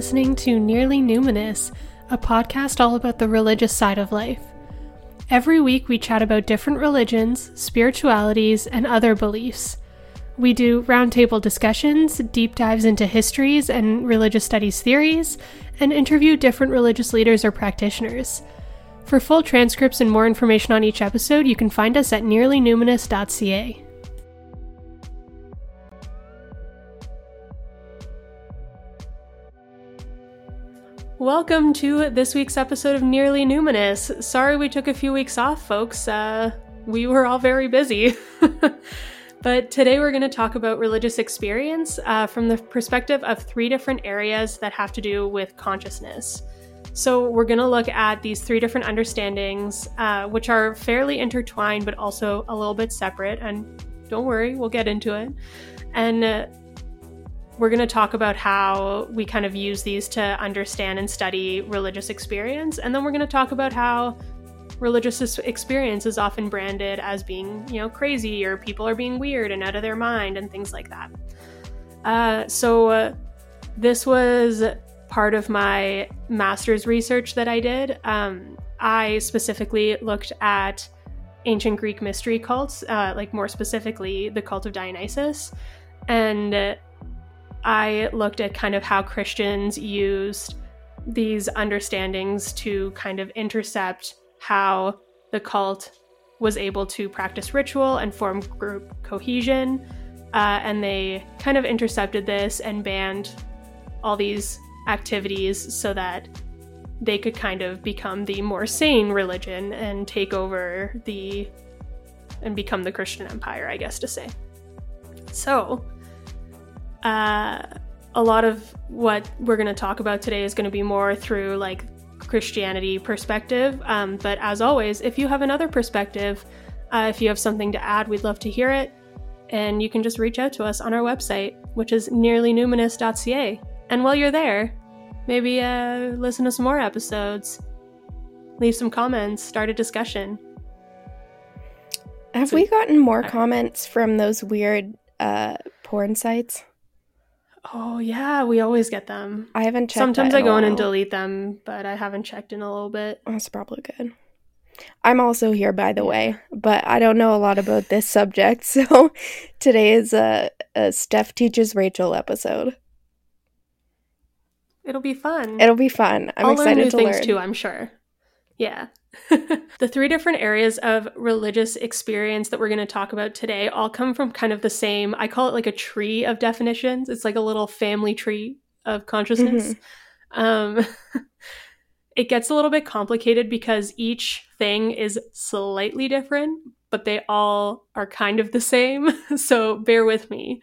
Listening to Nearly Numinous, a podcast all about the religious side of life. Every week, we chat about different religions, spiritualities, and other beliefs. We do roundtable discussions, deep dives into histories and religious studies theories, and interview different religious leaders or practitioners. For full transcripts and more information on each episode, you can find us at nearlynuminous.ca. Welcome to this week's episode of Nearly Numinous. Sorry we took a few weeks off, folks. Uh, we were all very busy. but today we're going to talk about religious experience uh, from the perspective of three different areas that have to do with consciousness. So, we're going to look at these three different understandings, uh, which are fairly intertwined but also a little bit separate. And don't worry, we'll get into it. And uh, we're going to talk about how we kind of use these to understand and study religious experience. And then we're going to talk about how religious experience is often branded as being, you know, crazy or people are being weird and out of their mind and things like that. Uh, so, uh, this was part of my master's research that I did. Um, I specifically looked at ancient Greek mystery cults, uh, like more specifically the cult of Dionysus. And I looked at kind of how Christians used these understandings to kind of intercept how the cult was able to practice ritual and form group cohesion. Uh, and they kind of intercepted this and banned all these activities so that they could kind of become the more sane religion and take over the and become the Christian empire, I guess to say. So, uh, a lot of what we're going to talk about today is going to be more through like Christianity perspective. Um, but as always, if you have another perspective, uh, if you have something to add, we'd love to hear it. And you can just reach out to us on our website, which is nearlynuminous.ca. And while you're there, maybe uh, listen to some more episodes, leave some comments, start a discussion. Have so, we gotten more comments from those weird uh, porn sites? Oh yeah, we always get them. I haven't checked. Sometimes I go in and delete them, but I haven't checked in a little bit. That's probably good. I'm also here, by the way, but I don't know a lot about this subject, so today is a, a Steph teaches Rachel episode. It'll be fun. It'll be fun. I'm I'll excited learn new to things learn. too. I'm sure. Yeah. the three different areas of religious experience that we're going to talk about today all come from kind of the same, I call it like a tree of definitions. It's like a little family tree of consciousness. Mm-hmm. Um, it gets a little bit complicated because each thing is slightly different, but they all are kind of the same. so bear with me.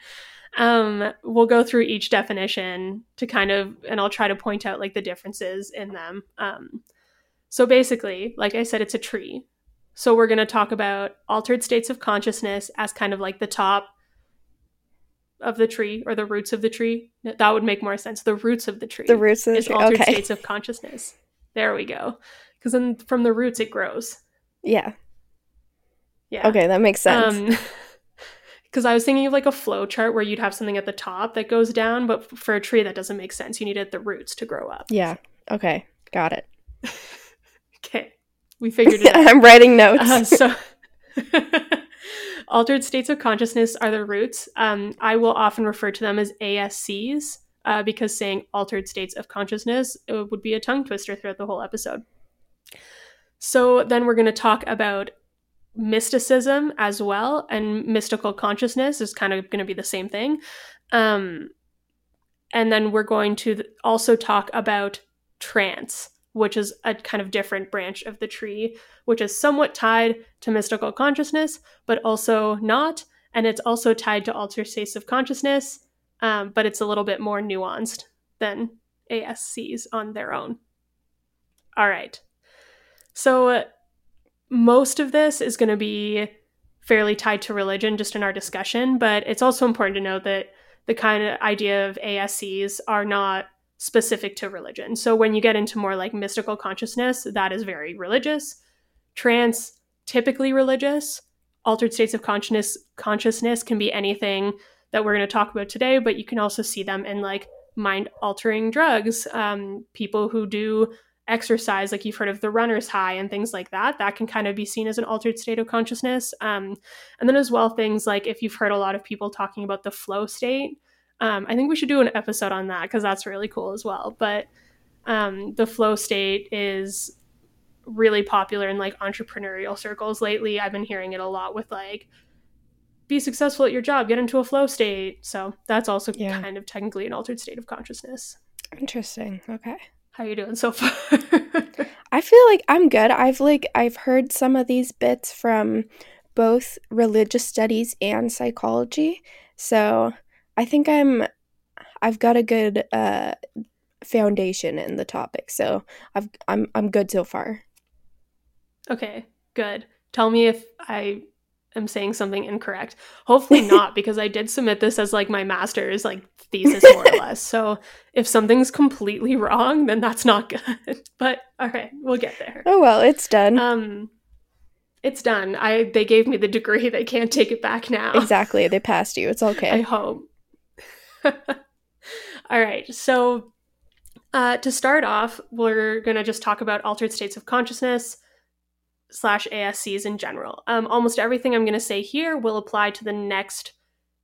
Um, we'll go through each definition to kind of, and I'll try to point out like the differences in them. Um, so basically, like I said, it's a tree. So we're going to talk about altered states of consciousness as kind of like the top of the tree or the roots of the tree. That would make more sense. The roots of the tree. The roots of the is tree. altered okay. states of consciousness. There we go. Because then from the roots it grows. Yeah. Yeah. Okay, that makes sense. Um, because I was thinking of like a flow chart where you'd have something at the top that goes down, but for a tree that doesn't make sense. You need needed the roots to grow up. Yeah. Okay. Got it. Okay, we figured it out. I'm writing notes. Uh, so, altered states of consciousness are the roots. Um, I will often refer to them as ASCs uh, because saying altered states of consciousness would be a tongue twister throughout the whole episode. So then we're going to talk about mysticism as well, and mystical consciousness is kind of going to be the same thing. Um, and then we're going to also talk about trance which is a kind of different branch of the tree, which is somewhat tied to mystical consciousness, but also not. And it's also tied to altered states of consciousness, um, but it's a little bit more nuanced than ASCs on their own. All right. So, uh, most of this is going to be fairly tied to religion just in our discussion, but it's also important to note that the kind of idea of ASCs are not specific to religion. So when you get into more like mystical consciousness, that is very religious. Trance, typically religious. Altered states of consciousness consciousness can be anything that we're going to talk about today, but you can also see them in like mind altering drugs, um, people who do exercise, like you've heard of the runner's high and things like that, that can kind of be seen as an altered state of consciousness. Um, and then as well, things like if you've heard a lot of people talking about the flow state, um, I think we should do an episode on that because that's really cool as well. But um, the flow state is really popular in like entrepreneurial circles lately. I've been hearing it a lot with like, be successful at your job, get into a flow state. So that's also yeah. kind of technically an altered state of consciousness. Interesting. Okay. How are you doing so far? I feel like I'm good. I've like I've heard some of these bits from both religious studies and psychology. So, I think I'm I've got a good uh foundation in the topic. So, I've I'm I'm good so far. Okay, good. Tell me if I am saying something incorrect. Hopefully not, because I did submit this as like my master's like thesis more or less. So if something's completely wrong, then that's not good. But all right, we'll get there. Oh well, it's done. Um it's done. I they gave me the degree. They can't take it back now. Exactly. They passed you. It's okay. I hope. all right. So uh, to start off, we're going to just talk about altered states of consciousness slash ASCs in general. Um, almost everything I'm going to say here will apply to the next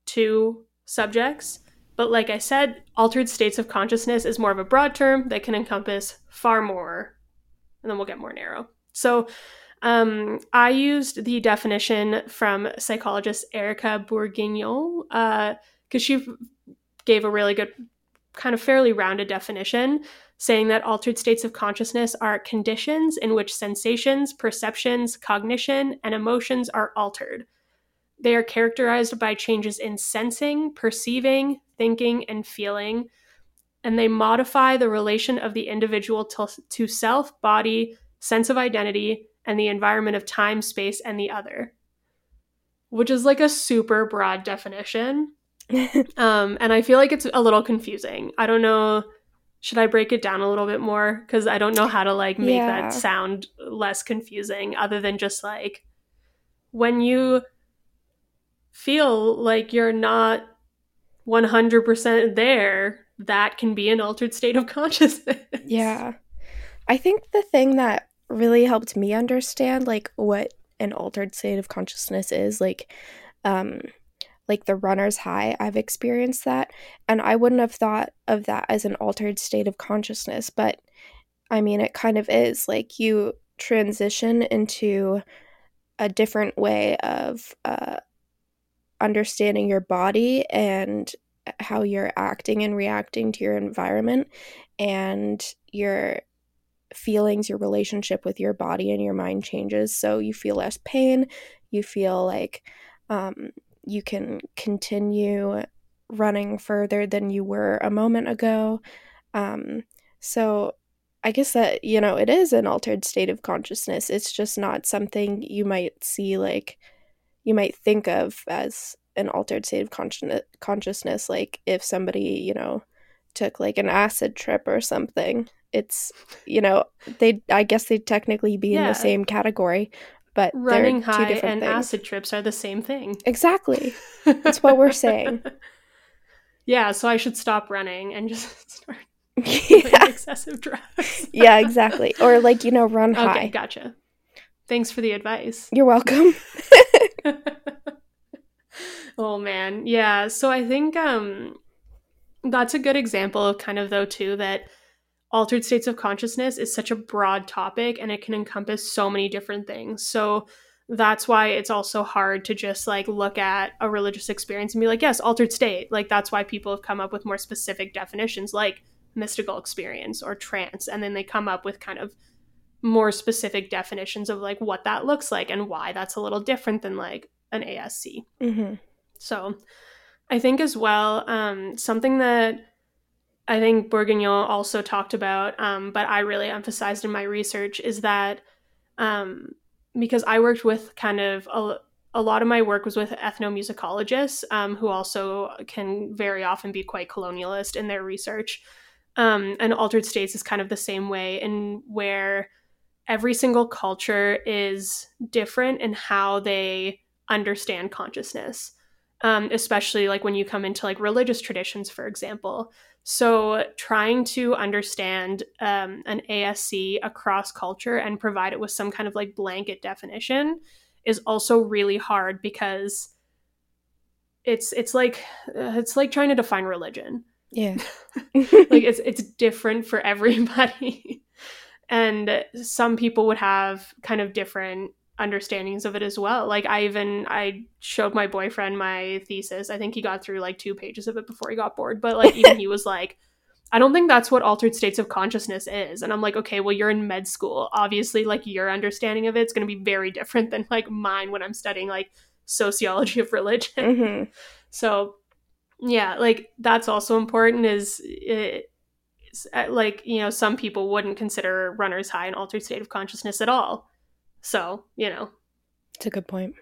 two subjects. But like I said, altered states of consciousness is more of a broad term that can encompass far more. And then we'll get more narrow. So um, I used the definition from psychologist Erika Bourguignon because uh, she gave a really good, kind of fairly rounded definition saying that altered states of consciousness are conditions in which sensations, perceptions, cognition, and emotions are altered. They are characterized by changes in sensing, perceiving, thinking, and feeling, and they modify the relation of the individual to, to self, body, sense of identity, and the environment of time, space, and the other. Which is like a super broad definition. um, and I feel like it's a little confusing. I don't know should I break it down a little bit more? Because I don't know how to like make yeah. that sound less confusing, other than just like when you feel like you're not 100% there, that can be an altered state of consciousness. Yeah. I think the thing that really helped me understand like what an altered state of consciousness is, like, um, like the runner's high, I've experienced that. And I wouldn't have thought of that as an altered state of consciousness, but I mean, it kind of is. Like you transition into a different way of uh, understanding your body and how you're acting and reacting to your environment and your feelings, your relationship with your body and your mind changes. So you feel less pain. You feel like um, you can continue running further than you were a moment ago. Um, so I guess that, you know, it is an altered state of consciousness. It's just not something you might see like you might think of as an altered state of consciousness, consciousness like if somebody, you know, took like an acid trip or something. It's, you know, they I guess they'd technically be yeah. in the same category, but running high and things. acid trips are the same thing. Exactly. That's what we're saying. Yeah, so I should stop running and just start yeah. excessive drugs. yeah, exactly. Or like, you know, run high. Gotcha. Thanks for the advice. You're welcome. oh man. Yeah, so I think um that's a good example of kind of though too that altered states of consciousness is such a broad topic and it can encompass so many different things. So that's why it's also hard to just like look at a religious experience and be like, yes, altered state. Like that's why people have come up with more specific definitions like mystical experience or trance. And then they come up with kind of more specific definitions of like what that looks like and why that's a little different than like an ASC. Mm-hmm. So I think as well, um, something that I think Bourguignon also talked about, um, but I really emphasized in my research is that um, because I worked with kind of a, a, lot of my work was with ethnomusicologists um, who also can very often be quite colonialist in their research. Um, and altered states is kind of the same way, in where every single culture is different in how they understand consciousness. um, especially like when you come into like religious traditions, for example. So, trying to understand um, an ASC across culture and provide it with some kind of like blanket definition is also really hard because it's it's like uh, it's like trying to define religion. Yeah. like it's it's different for everybody. and some people would have kind of different understandings of it as well. Like I even I showed my boyfriend my thesis. I think he got through like two pages of it before he got bored, but like even he was like I don't think that's what altered states of consciousness is. And I'm like, okay, well you're in med school. Obviously like your understanding of it's going to be very different than like mine when I'm studying like sociology of religion. Mm-hmm. So yeah, like that's also important is it, uh, like you know some people wouldn't consider runner's high an altered state of consciousness at all so, you know. It's a good point.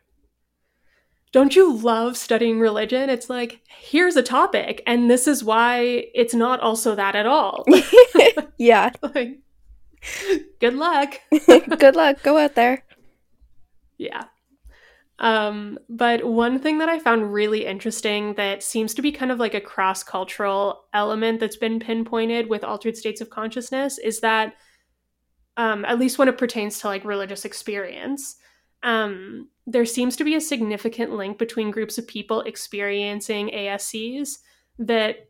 Don't you love studying religion? It's like, here's a topic, and this is why it's not also that at all. yeah. like, good luck. good luck. Go out there. Yeah. Um, but one thing that I found really interesting that seems to be kind of like a cross cultural element that's been pinpointed with altered states of consciousness is that um, at least when it pertains to like religious experience, um, there seems to be a significant link between groups of people experiencing ASCs that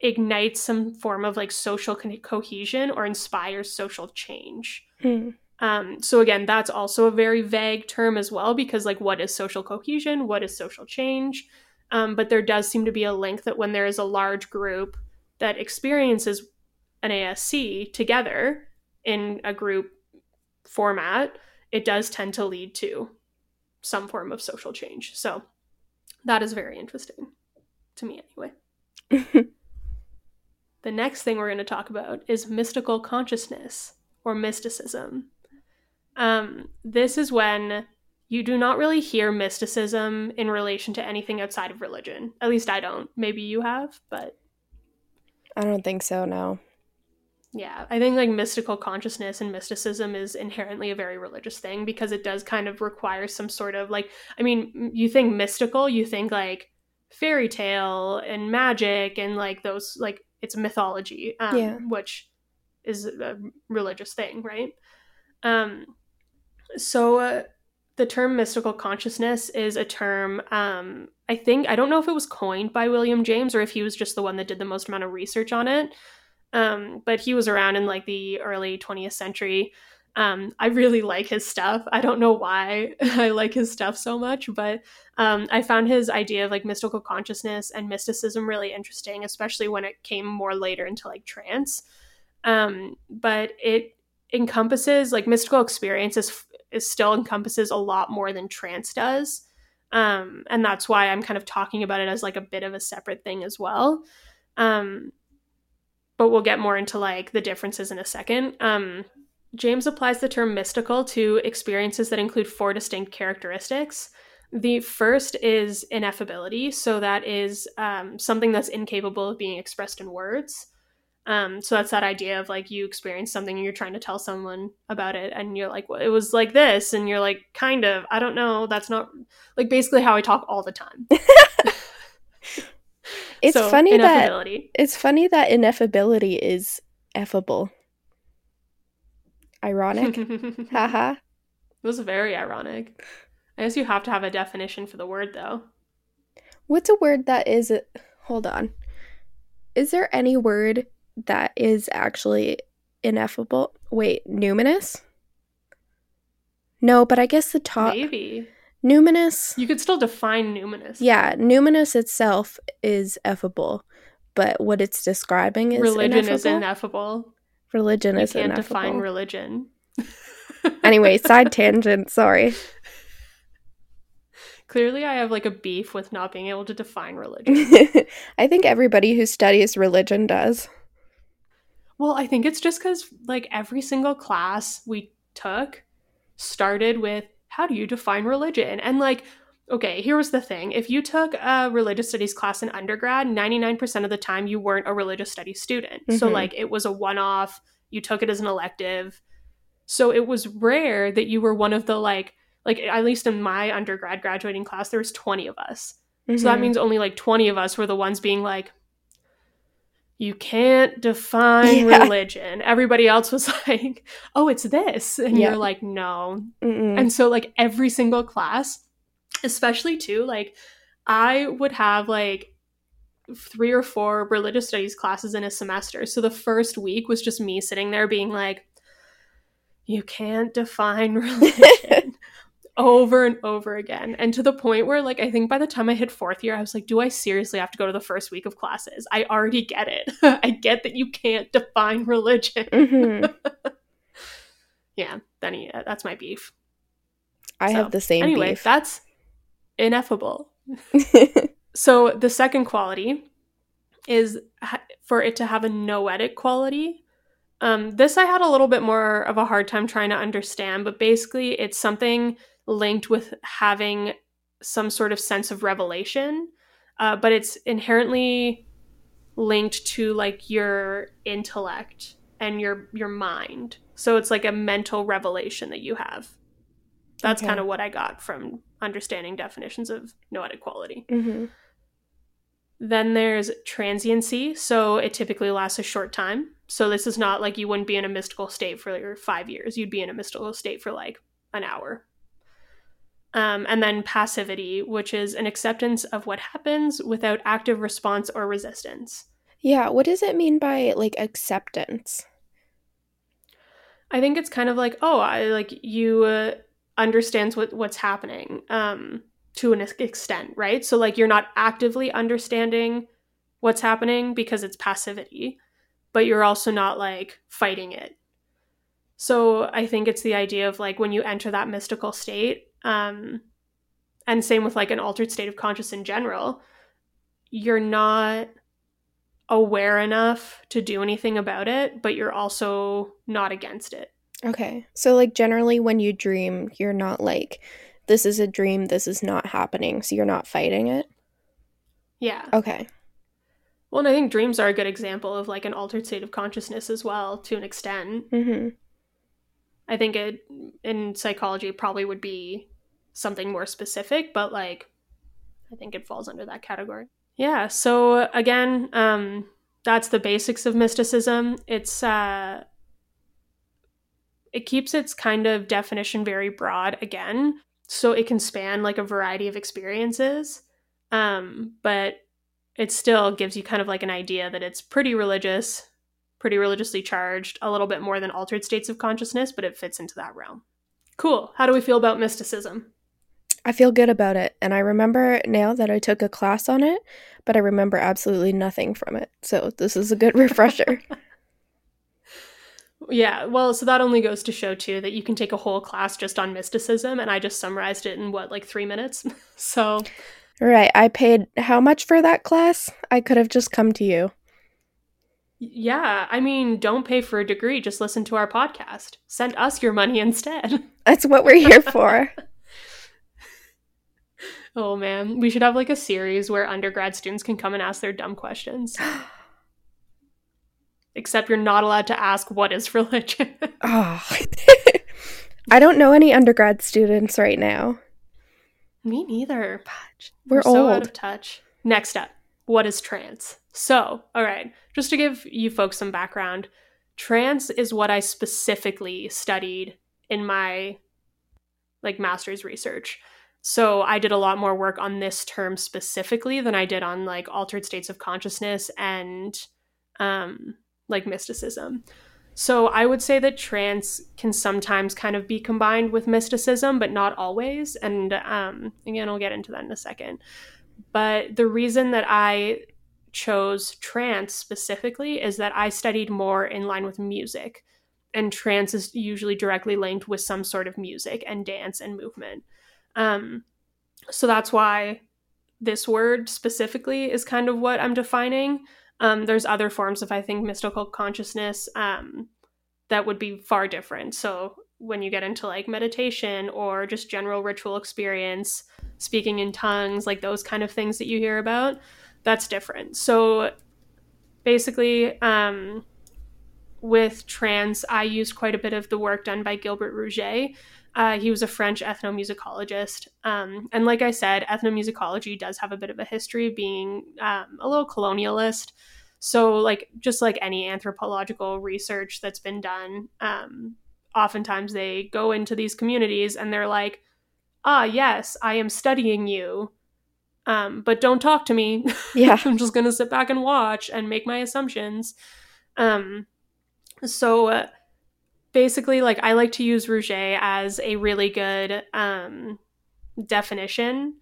ignites some form of like social co- cohesion or inspires social change. Mm. Um, so again, that's also a very vague term as well because like what is social cohesion? What is social change? Um, but there does seem to be a link that when there is a large group that experiences an ASC together, in a group format, it does tend to lead to some form of social change. So that is very interesting to me, anyway. the next thing we're going to talk about is mystical consciousness or mysticism. Um, this is when you do not really hear mysticism in relation to anything outside of religion. At least I don't. Maybe you have, but. I don't think so, no. Yeah, I think like mystical consciousness and mysticism is inherently a very religious thing because it does kind of require some sort of like, I mean, you think mystical, you think like fairy tale and magic and like those, like it's mythology, um, yeah. which is a religious thing, right? Um, so uh, the term mystical consciousness is a term, um, I think, I don't know if it was coined by William James or if he was just the one that did the most amount of research on it. Um, but he was around in like the early 20th century. Um, I really like his stuff. I don't know why I like his stuff so much, but um, I found his idea of like mystical consciousness and mysticism really interesting, especially when it came more later into like trance. Um, but it encompasses like mystical experiences is still encompasses a lot more than trance does. Um, and that's why I'm kind of talking about it as like a bit of a separate thing as well. Um, but we'll get more into like the differences in a second. Um, James applies the term mystical to experiences that include four distinct characteristics. The first is ineffability, so that is um, something that's incapable of being expressed in words. Um, so that's that idea of like you experience something and you're trying to tell someone about it, and you're like, well, it was like this, and you're like, kind of, I don't know, that's not like basically how I talk all the time. It's so, funny that it's funny that ineffability is effable. Ironic. Haha. it was very ironic. I guess you have to have a definition for the word though. What's a word that is hold on. Is there any word that is actually ineffable? Wait, numinous? No, but I guess the top Maybe. Numinous. You could still define numinous. Yeah, numinous itself is effable, but what it's describing is religion ineffable. is ineffable. Religion you is can't ineffable. define religion. anyway, side tangent. Sorry. Clearly, I have like a beef with not being able to define religion. I think everybody who studies religion does. Well, I think it's just because like every single class we took started with how do you define religion? And like, okay, here was the thing. If you took a religious studies class in undergrad, 99% of the time you weren't a religious studies student. Mm-hmm. So like it was a one-off, you took it as an elective. So it was rare that you were one of the like like at least in my undergrad graduating class there was 20 of us. Mm-hmm. So that Mhm. means only like 20 of us were the ones being like, you can't define Yeah. religion. Everybody else was like, oh, it's this. And Yeah. you're like, no. Mm-mm. And so, like, every single class, especially too, like, I would have like three or four religious studies classes in a semester. So the first week was just me sitting there being like, you can't define religion over and over again. And to the point where, like, I think by the time I hit fourth year, I was like, do I seriously have to go to the first week of classes? I already get it. I get that you can't define religion. Mhm. Yeah, then yeah, that's my beef. I So, have the same anyway, beef. that's ineffable. So the second quality is ha- for it to have a noetic quality. Um, this I had a little bit more of a hard time trying to understand, but basically it's something linked with having some sort of sense of revelation, uh, but it's inherently linked to like your intellect and your your mind. So it's like a mental revelation that you have. That's Okay. kind of what I got from understanding definitions of noetic quality. Mhm. Then there's transiency, so it typically lasts a short time. So this is not like you wouldn't be in a mystical state for like, five years. You'd be in a mystical state for like an hour. Um, and then passivity, which is an acceptance of what happens without active response or resistance. Yeah, what does it mean by like acceptance? I think it's kind of like, oh, I like you uh, understands what what's happening um, to an extent, right? So like you're not actively understanding what's happening because it's passivity, but you're also not like fighting it. So I think it's the idea of like when you enter that mystical state, um, and same with like an altered state of conscious in general, you're not aware enough to do anything about it, but you're also not against it. Okay. So like generally when you dream, you're not like this is a dream, this is not happening, so you're not fighting it. Yeah. Okay. Well, and I think dreams are a good example of like an altered state of consciousness as well, to an extent. Mhm. I think it in psychology probably would be something more specific, but like I think it falls under that category. Yeah. So again, um, that's the basics of mysticism. It's uh, it keeps its kind of definition very broad again, so it can span like a variety of experiences. Um, but it still gives you kind of like an idea that it's pretty religious, pretty religiously charged, a little bit more than altered states of consciousness, but it fits into that realm. Cool. How do we feel about mysticism? I feel good about it, and I remember now that I took a class on it, but I remember absolutely nothing from it. So this is a good refresher. Yeah, well, so that only goes to show too that you can take a whole class just on mysticism, and I just summarized it in what, like three minutes? so, right. I paid how much for that class? I could have just come to you. Yeah, I mean, don't pay for a degree, just listen to our podcast. Send us your money instead. That's what we're here for. oh man, we should have like a series where undergrad students can come and ask their dumb questions. Except you're not allowed to ask what is religion. oh. I don't know any undergrad students right now. Me neither. We're, so old. out of touch. Next up, what is trance? So, all right, just to give you folks some background, trance is what I specifically studied in my like master's research. So, I did a lot more work on this term specifically than I did on like altered states of consciousness and um like mysticism. So, I would say that trance can sometimes kind of be combined with mysticism, but not always. And um, again, I'll get into that in a second. But the reason that I chose trance specifically is that I studied more in line with music. And trance is usually directly linked with some sort of music and dance and movement. Um, so that's why this word specifically is kind of what I'm defining. Um, there's other forms of, I think, mystical consciousness um, that would be far different. So when you get into like meditation or just general ritual experience, speaking in tongues, like those kind of things that you hear about, that's different. So basically, um, with trance, I used quite a bit of the work done by Gilbert Rouget. Uh, he was a French ethnomusicologist. Um, and like I said, ethnomusicology does have a bit of a history of being um, a little colonialist. So, like, just like any anthropological research that's been done, um, oftentimes they go into these communities and they're like, ah, yes, I am studying you. Um, but don't talk to me. Yeah. I'm just going to sit back and watch and make my assumptions. Um, so uh, basically, like, I like to use Rouget as a really good um, definition.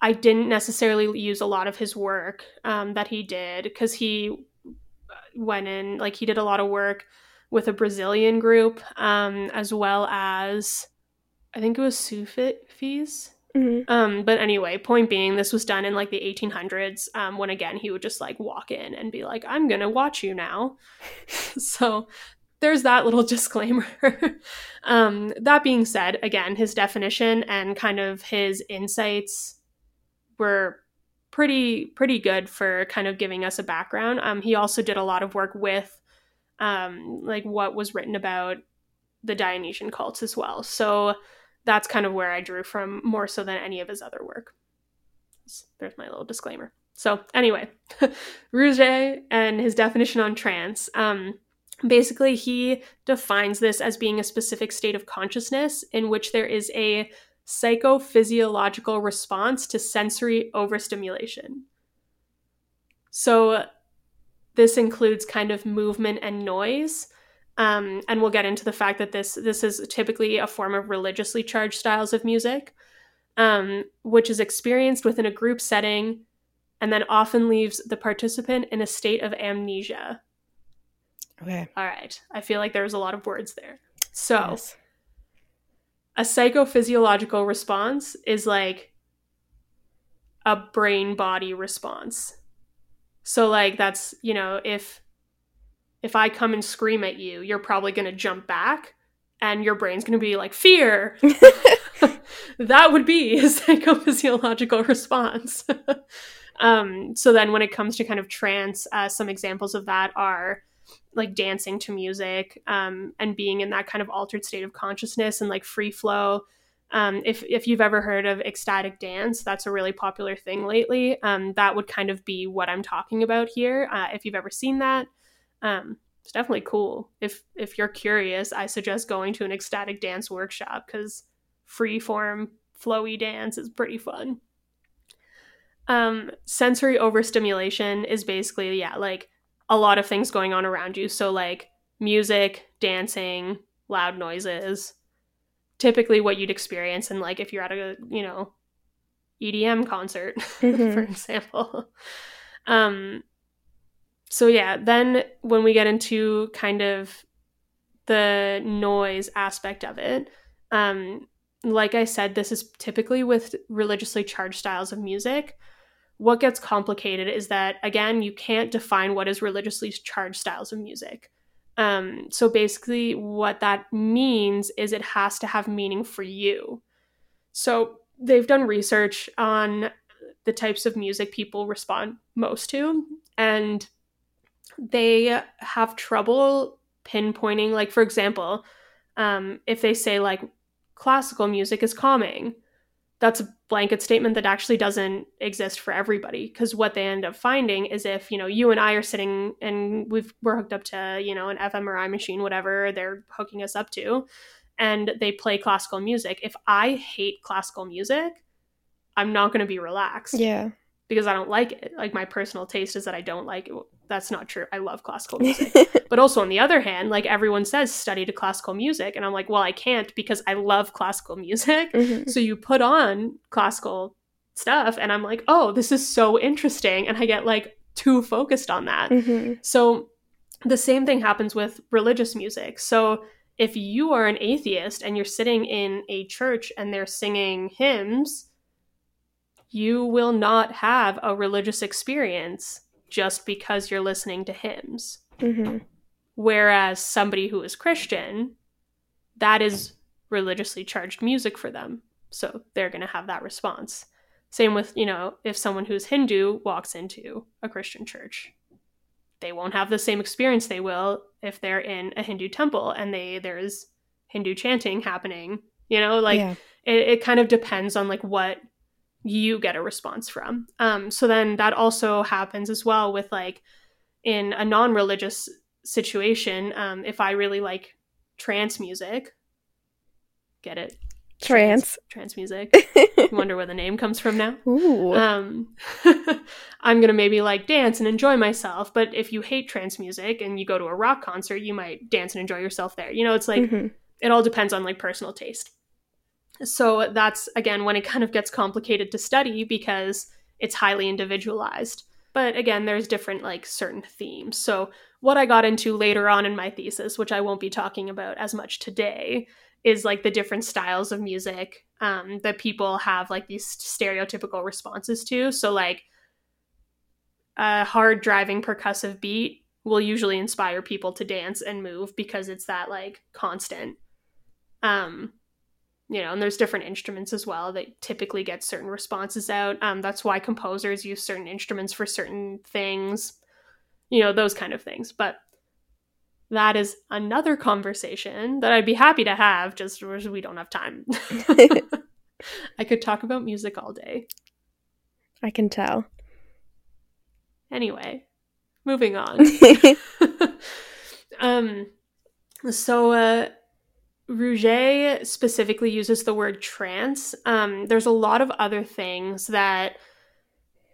I didn't necessarily use a lot of his work um, that he did because he went in, like, he did a lot of work with a Brazilian group, um, as well as I think it was Sufis. Mhm. Um, but anyway, point being, this was done in like the 1800s. Um, when again, he would just like walk in and be like, "I'm gonna watch you now." so there's that little disclaimer. um, that being said, again, his definition and kind of his insights were pretty pretty good for kind of giving us a background. Um, he also did a lot of work with um, like what was written about the Dionysian cults as well. So that's kind of where I drew from more so than any of his other work. There's my little disclaimer. So anyway, Rouget and his definition on trance. Um, basically, he defines this as being a specific state of consciousness in which there is a psychophysiological response to sensory overstimulation. So this includes kind of movement and noise. Um, and we'll get into the fact that this this is typically a form of religiously charged styles of music, um, which is experienced within a group setting, and then often leaves the participant in a state of amnesia. Okay. All right, I feel like there's a lot of words there. So Yes. a psychophysiological response is like a brain body response. So like that's, you know, if if I come and scream at you, you're probably going to jump back and your brain's going to be like fear. that would be a psychophysiological response. um, so then when it comes to kind of trance, uh, some examples of that are like dancing to music um, and being in that kind of altered state of consciousness and like free flow. Um, if, if you've ever heard of ecstatic dance, that's a really popular thing lately. Um, that would kind of be what I'm talking about here. Uh, if you've ever seen that, um, it's definitely cool. If if you're curious, I suggest going to an ecstatic dance workshop because free form flowy dance is pretty fun. Um, sensory overstimulation is basically yeah, like a lot of things going on around you. So like music, dancing, loud noises. Typically what you'd experience and like if you're at a, you know, EDM concert, Mhm. for example. Um so yeah, then when we get into kind of the noise aspect of it, um, like I said, this is typically with religiously charged styles of music. What gets complicated is that again, you can't define what is religiously charged styles of music. Um, so basically, what that means is it has to have meaning for you. So they've done research on the types of music people respond most to, and they have trouble pinpointing like for example um, if they say like classical music is calming that's a blanket statement that actually doesn't exist for everybody because what they end up finding is if you know you and i are sitting and we've we're hooked up to you know an fMRI machine whatever they're hooking us up to and they play classical music if i hate classical music i'm not going to be relaxed Yeah. Because I don't like it. Like my personal taste is that I don't like it. That's not true. I love classical music. but also on the other hand, like everyone says study to classical music and I'm like, well, I can't because I love classical music. Mhm. So you put on classical stuff and I'm like, "Oh, this is so interesting." And I get like too focused on that. Mhm. So the same thing happens with religious music. So if you are an atheist and you're sitting in a church and they're singing hymns, you will not have a religious experience just because you're listening to hymns. Mhm. Whereas somebody who is Christian, that is religiously charged music for them. So they're going to have that response. Same with, you know, if someone who's Hindu walks into a Christian church, they won't have the same experience they will if they're in a Hindu temple and they there's Hindu chanting happening. You know, like yeah. it, it kind of depends on like what you get a response from. Um, so then that also happens as well with like in a non-religious situation. Um, if I really like trance music, get it? Trance. Trance music. Wonder where the name comes from now. Ooh. Um, I'm gonna maybe like dance and enjoy myself. But if you hate trance music and you go to a rock concert, you might dance and enjoy yourself there. You know, it's like Mhm. it all depends on like personal taste. So that's again when it kind of gets complicated to study because it's highly individualized. But again, there's different like certain themes. So what I got into later on in my thesis, which I won't be talking about as much today, is like the different styles of music um, that people have like these stereotypical responses to. So like a hard driving percussive beat will usually inspire people to dance and move because it's that like constant um you know and there's different instruments as well that typically get certain responses out um that's why composers use certain instruments for certain things you know those kind of things but that is another conversation that I'd be happy to have just we don't have time. I could talk about music all day. I can tell. Anyway, moving on. um, so uh, Rouget specifically uses the word trance. Um, there's a lot of other things that,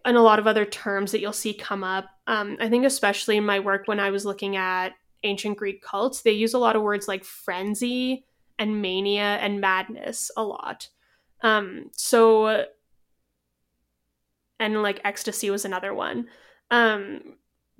and a lot of other terms that you'll see come up. Um, I think, especially in my work when I was looking at ancient Greek cults, they use a lot of words like frenzy and mania and madness a lot. Um, so, and like ecstasy was another one. Um,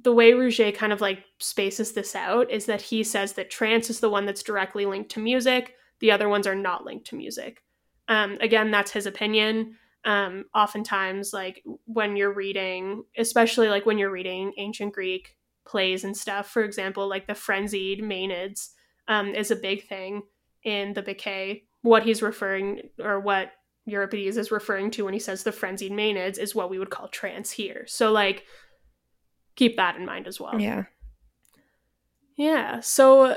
the way Rouget kind of like spaces this out is that he says that trance is the one that's directly linked to music, the other ones are not linked to music. Um, again, that's his opinion. Um, oftentimes, like when you're reading, especially like when you're reading ancient Greek plays and stuff, for example, like the frenzied Maenads um, is a big thing in the Bacchae. What he's referring, or what Euripides is referring to when he says the frenzied Maenads, is what we would call trance here. So, like, keep that in mind as well. Yeah. Yeah. So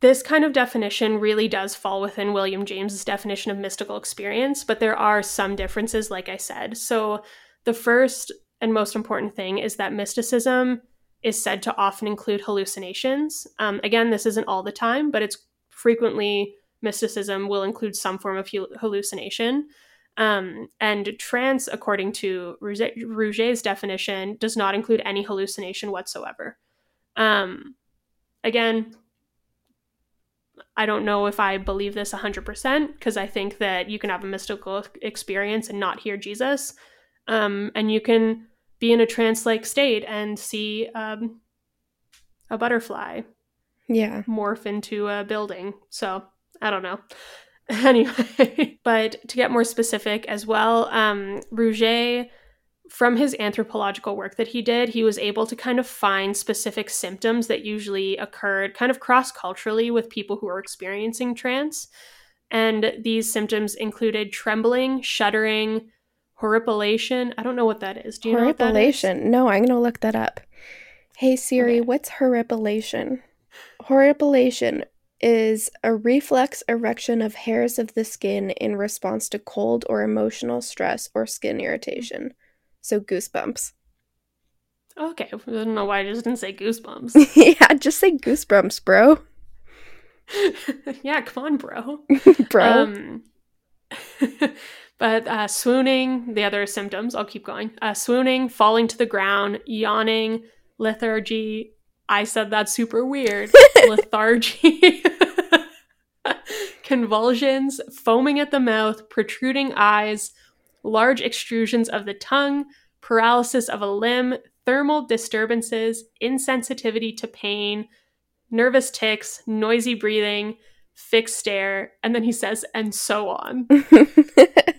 this kind of definition really does fall within William James's definition of mystical experience, but there are some differences, like I said. So the first and most important thing is that mysticism is said to often include hallucinations. Um, again, this isn't all the time, but it's frequently mysticism will include some form of hallucination. Um, and trance, according to Rouget, Rouget's definition, does not include any hallucination whatsoever. Um, again, I don't know if I believe this 100% because I think that you can have a mystical experience and not hear Jesus. Um, and you can be in a trance like state and see um, a butterfly Yeah. morph into a building. So I don't know. Anyway, but to get more specific as well, um, Rouget, from his anthropological work that he did, he was able to kind of find specific symptoms that usually occurred kind of cross culturally with people who are experiencing trance. And these symptoms included trembling, shuddering, horripilation. I don't know what that is. Do you know what that is? horripilation. No, I'm gonna look that up. Hey Siri, Okay. what's horripilation? Horripilation is a reflex erection of hairs of the skin in response to cold or emotional stress or skin irritation. So goosebumps. Okay, I don't know why I just didn't say goosebumps. yeah, just say goosebumps, bro. yeah, come on, bro. bro. Um, but uh, swooning, the other symptoms, I'll keep going. Uh, swooning, falling to the ground, yawning, lethargy. I said that's super weird. lethargy. Convulsions, foaming at the mouth, protruding eyes, large extrusions of the tongue, paralysis of a limb, thermal disturbances, insensitivity to pain, nervous tics, noisy breathing, fixed stare, and then he says, and so on.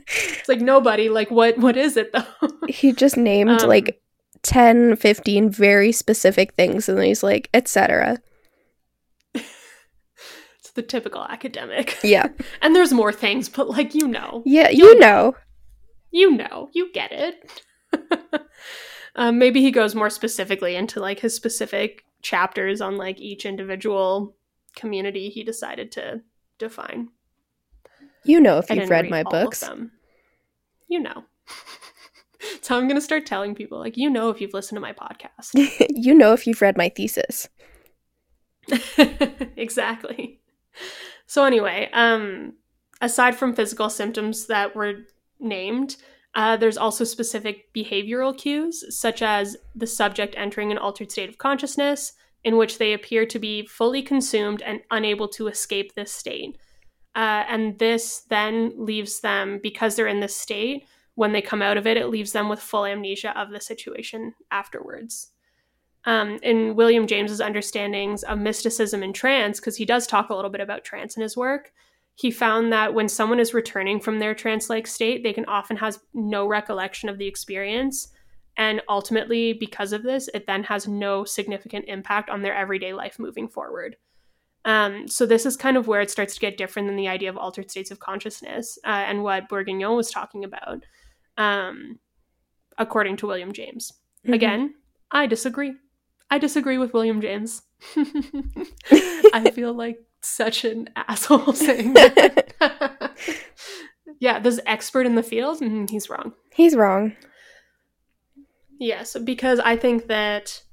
It's like nobody, like what what is it though? he just named Um, like 10, 15 very specific things and then he's like, etc. it's the typical academic. Yeah. And there's more things, but like you know. Yeah, you know. You know, you get it. um, maybe he goes more specifically into like his specific chapters on like each individual community he decided to define. You know if I you've read read my books. You know. so I'm gonna start telling people, like, you know if you've listened to my podcast. you know if you've read my thesis. exactly. So anyway, um, aside from physical symptoms that were named, uh, there's also specific behavioral cues, such as the subject entering an altered state of consciousness, in which they appear to be fully consumed and unable to escape this state. Uh, and this then leaves them, because they're in this state, when they come out of it, it leaves them with full amnesia of the situation afterwards. Um, in William James's understandings of mysticism and trance, because he does talk a little bit about trance in his work, he found that when someone is returning from their trance like state, they can often have no recollection of the experience. And ultimately, because of this, it then has no significant impact on their everyday life moving forward. Um, so, this is kind of where it starts to get different than the idea of altered states of consciousness uh, and what Bourguignon was talking about, um, according to William James. Mhm. Again, I disagree. I disagree with William James. I feel like such an asshole saying that. yeah, this expert in the field, mm, he's wrong. He's wrong. Yes, because I think that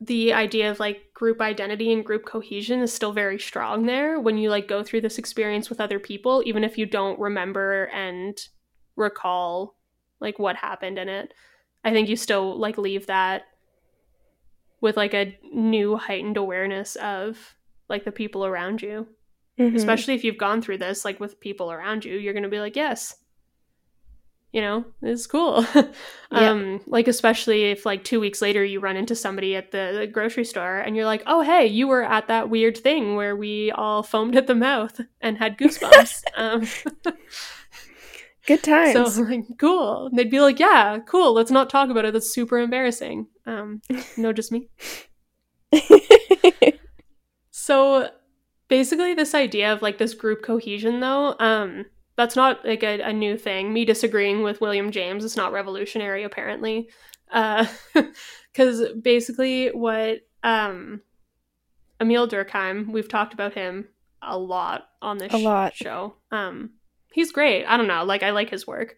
the idea of like group identity and group cohesion is still very strong there when you like go through this experience with other people, even if you don't remember and recall like what happened in it. I think you still like leave that with like a new heightened awareness of like the people around you. Mhm. Especially if you've gone through this like with people around you, you're going to be like, "Yes, you know, it's cool. Yeah. um, like especially if like two weeks later you run into somebody at the, the grocery store and you're like, oh hey, you were at that weird thing where we all foamed at the mouth and had goosebumps. um, Good times. so like cool. And they'd be like, yeah, cool. Let's not talk about it. That's super embarrassing. Um, no, just me. So basically this idea of like this group cohesion though, um, that's not like a, a new thing. Me disagreeing with William James is not revolutionary apparently. Uh because basically what um Emil Durkheim, we've talked about him a lot on this A lot. show. Um he's great. I don't know, like I like his work.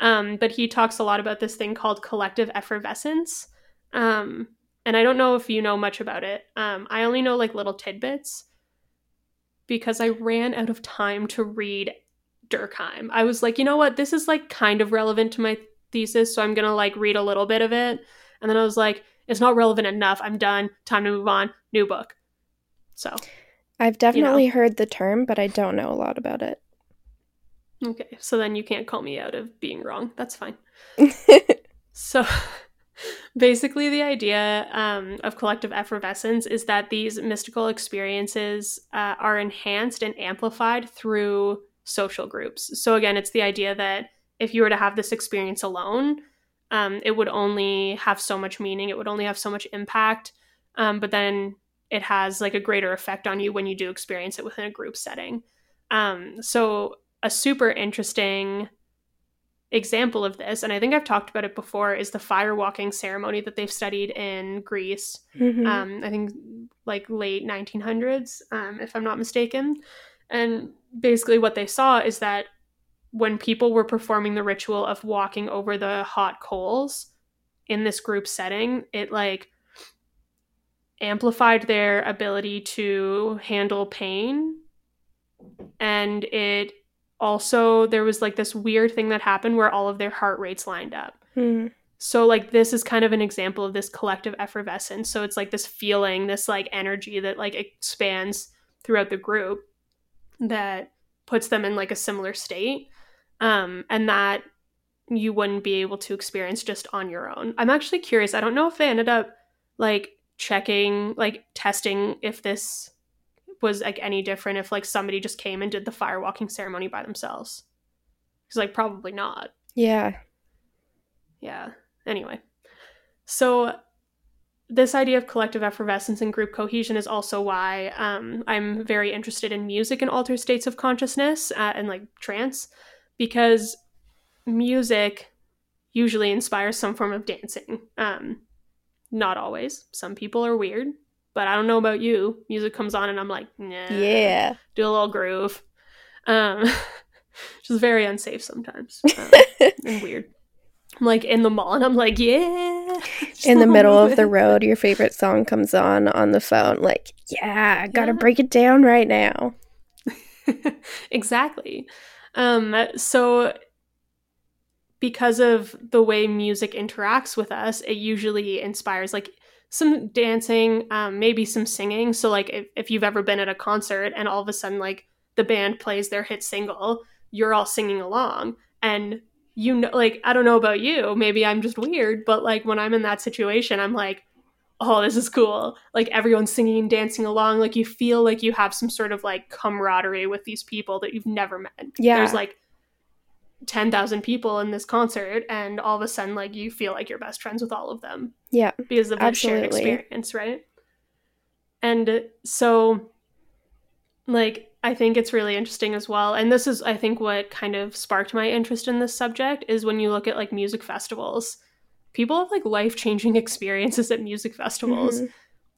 Um but he talks a lot about this thing called collective effervescence. Um and I don't know if you know much about it. Um, I only know like little tidbits because I ran out of time to read Durkheim. I was like, you know what, this is like kind of relevant to my thesis, so I'm gonna like read a little bit of it. And then I was like, it's not relevant enough. I'm done. Time to move on. New book. So I've definitely heard the term, but I don't know a lot about it. Okay, so then you can't call me out of being wrong. That's fine. So basically, the idea um, of collective effervescence is that these mystical experiences uh, are enhanced and amplified through social groups. So, again, it's the idea that if you were to have this experience alone, um, it would only have so much meaning, it would only have so much impact. Um, but then it has like a greater effect on you when you do experience it within a group setting. Um, so, a super interesting example of this, and I think I've talked about it before, is the fire walking ceremony that they've studied in Greece. Mhm. Um, I think like late 1900s, um, if I'm not mistaken. And basically, what they saw is that when people were performing the ritual of walking over the hot coals in this group setting, it like amplified their ability to handle pain and it also there was like this weird thing that happened where all of their heart rates lined up. Mhm. so like this is kind of an example of this collective effervescence. So it's like this feeling this like energy that like expands throughout the group that puts them in like a similar state um and that you wouldn't be able to experience just on your own. I'm actually curious. I don't know if they ended up like checking like testing if this was like any different if like somebody just came and did the fire walking ceremony by themselves because like probably not Yeah. yeah. Anyway, so this idea of collective effervescence and group cohesion is also why um, I'm very interested in music and altered states of consciousness uh, and like trance, because music usually inspires some form of dancing. Um, not always. Some people are weird. But I don't know about you. Music comes on and I'm like, nah. Yeah. Do a little groove. Um, which is very unsafe sometimes um, and weird. I'm like in the mall and I'm like, yeah. In the middle of the road, your favorite song comes on on the phone. Like, yeah, I gotta Yeah. break it down right now. exactly. Um, so because of the way music interacts with us, it usually inspires like some dancing, um, maybe some singing. So like if, if you've ever been at a concert and all of a sudden like the band plays their hit single, you're all singing along and you know like I don't know about you, maybe I'm just weird, but like when I'm in that situation, I'm like oh, this is cool. Like everyone's singing and dancing along. Like you feel like you have some sort of like camaraderie with these people that you've never met. Yeah. There's like 10,000 people in this concert, and all of a sudden, like you feel like you're best friends with all of them Yeah. because of that shared experience, right? And so, like, I think it's really interesting as well. And this is, I think, what kind of sparked my interest in this subject is when you look at like music festivals. People have like life changing experiences at music festivals. Mhm.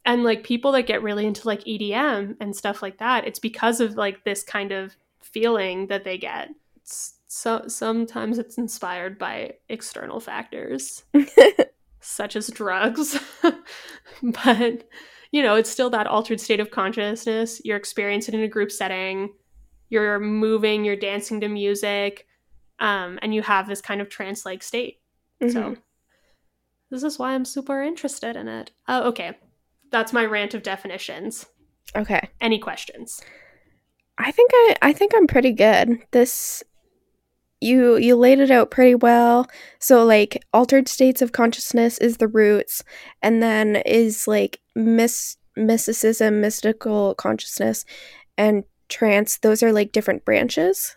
And like people that get really into like EDM and stuff like that, it's because of like this kind of feeling that they get. It's, so sometimes it's inspired by external factors such as drugs. but, you know, it's still that altered state of consciousness. You're experiencing it in a group setting. You're moving, you're dancing to music, um, and you have this kind of trance like state. So, Mhm. this is why I'm super interested in it. Oh, okay. That's my rant of definitions. Okay. Any questions? I think I I think I'm pretty good. This you you laid it out pretty well. So like altered states of consciousness is the roots and then is like mis mysticism, mystical consciousness and trance. Those are like different branches.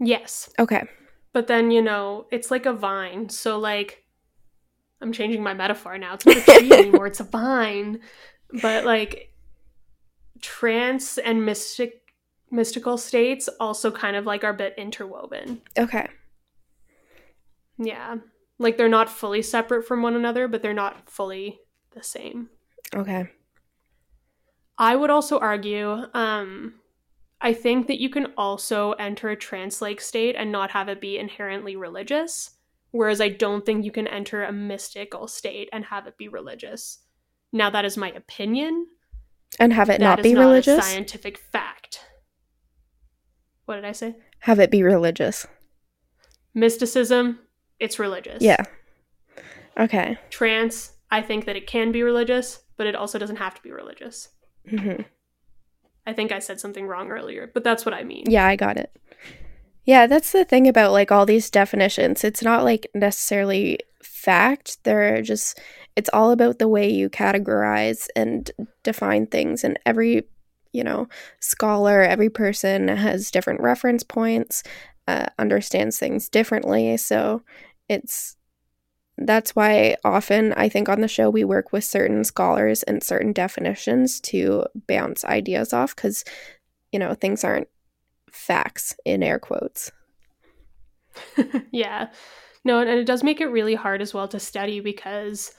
Yes. Okay. But then, you know, it's like a vine. So, like, I'm changing my metaphor now. It's not a tree anymore, it's a vine. But, like, trance and mystic mystical states also kind of like are a bit interwoven. Okay. Yeah. Like, they're not fully separate from one another, but they're not fully the same. Okay. I would also argue, um, I think that you can also enter a trance like state and not have it be inherently religious. Whereas I don't think you can enter a mystical state and have it be religious. Now, that is my opinion. And have it That not be not religious? a scientific fact. What did I say? Have it be religious. Mysticism, it's religious. Yeah. Okay. Trance, I think that it can be religious, but it also doesn't have to be religious. hmm I think I said something wrong earlier, but that's what I mean. Yeah, I got it. Yeah, that's the thing about like all these definitions. It's not like necessarily fact. They're just it's all about the way you categorize and define things and every, you know, scholar, every person has different reference points, uh, understands things differently. So, it's that's why often I think on the show we work with certain scholars and certain definitions to bounce ideas off cuz you know, things aren't facts in air quotes. yeah. No, and it does make it really hard as well to study because,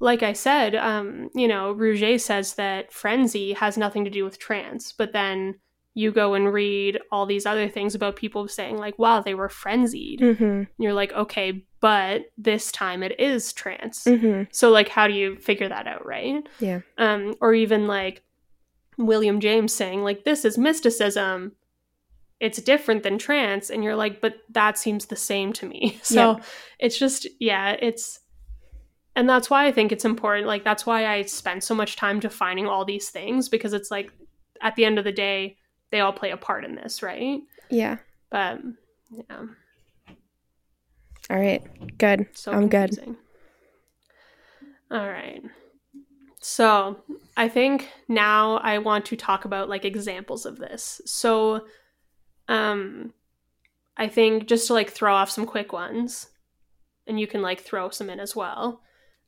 like I said, um, you know, Rouget says that frenzy has nothing to do with trance, but then you go and read all these other things about people saying, like, wow, they were frenzied. Mm-hmm. And you're like, okay, but this time it is trance. Mm-hmm. So, like, how do you figure that out, right? Yeah. Um, or even like William James saying, like, this is mysticism. It's different than trance. And you're like, but that seems the same to me. So Yeah. it's just, yeah, it's, and that's why I think it's important. Like, that's why I spend so much time defining all these things because it's like, at the end of the day, they all play a part in this, right? Yeah. But, yeah, All right. Good. so I'm good. All right. So I think now I want to talk about like examples of this. So um I think just to like throw off some quick ones, and you can like throw some in as well.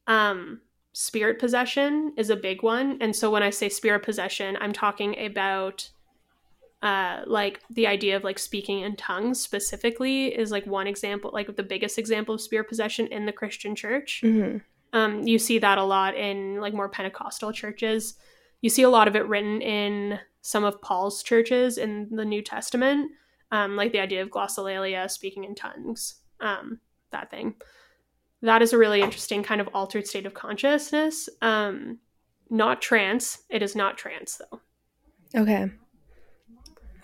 Um spirit possession is a big one. And so when I say spirit possession, I'm talking about uh like the idea of like speaking in tongues specifically is like one example like the biggest example of spirit possession in the christian church Mm-hmm. Um, you see that a lot in like more Pentecostal churches. You see a lot of it written in some of Paul's churches in the New Testament, um, like the idea of glossolalia, speaking in tongues, um, that thing. That is a really interesting kind of altered state of consciousness. Um, not trance. It is not trance though. Okay.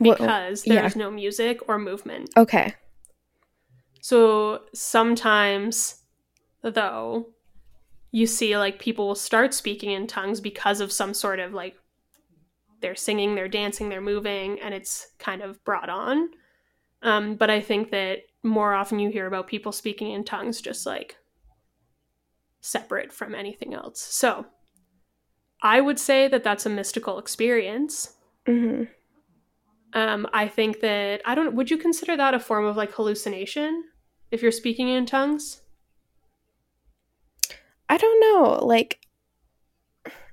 Because well, there's yeah. no music or movement. Okay. So sometimes, though, you see like people will start speaking in tongues because of some sort of like they're singing, they're dancing, they're moving, and it's kind of brought on. Um, but I think that more often you hear about people speaking in tongues just like separate from anything else. So I would say that that's a mystical experience. Mm-hmm. Um, I think that I don't. Would you consider that a form of like hallucination if you're speaking in tongues? I don't know. Like,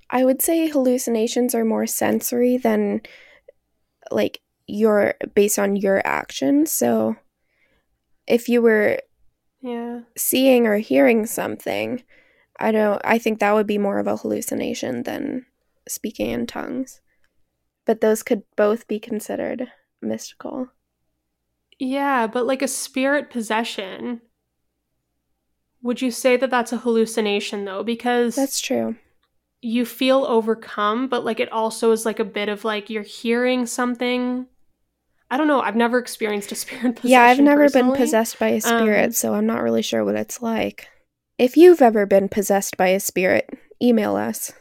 I would say hallucinations are more sensory than like your based on your actions. So, if you were yeah seeing or hearing something, I don't. I think that would be more of a hallucination than speaking in tongues but those could both be considered mystical. Yeah, but like a spirit possession, would you say that that's a hallucination though? Because That's true. You feel overcome, but like it also is like a bit of like you're hearing something. I don't know. I've never experienced a spirit possession. Yeah, I've never personally. been possessed by a spirit, um, so I'm not really sure what it's like. If you've ever been possessed by a spirit, email us.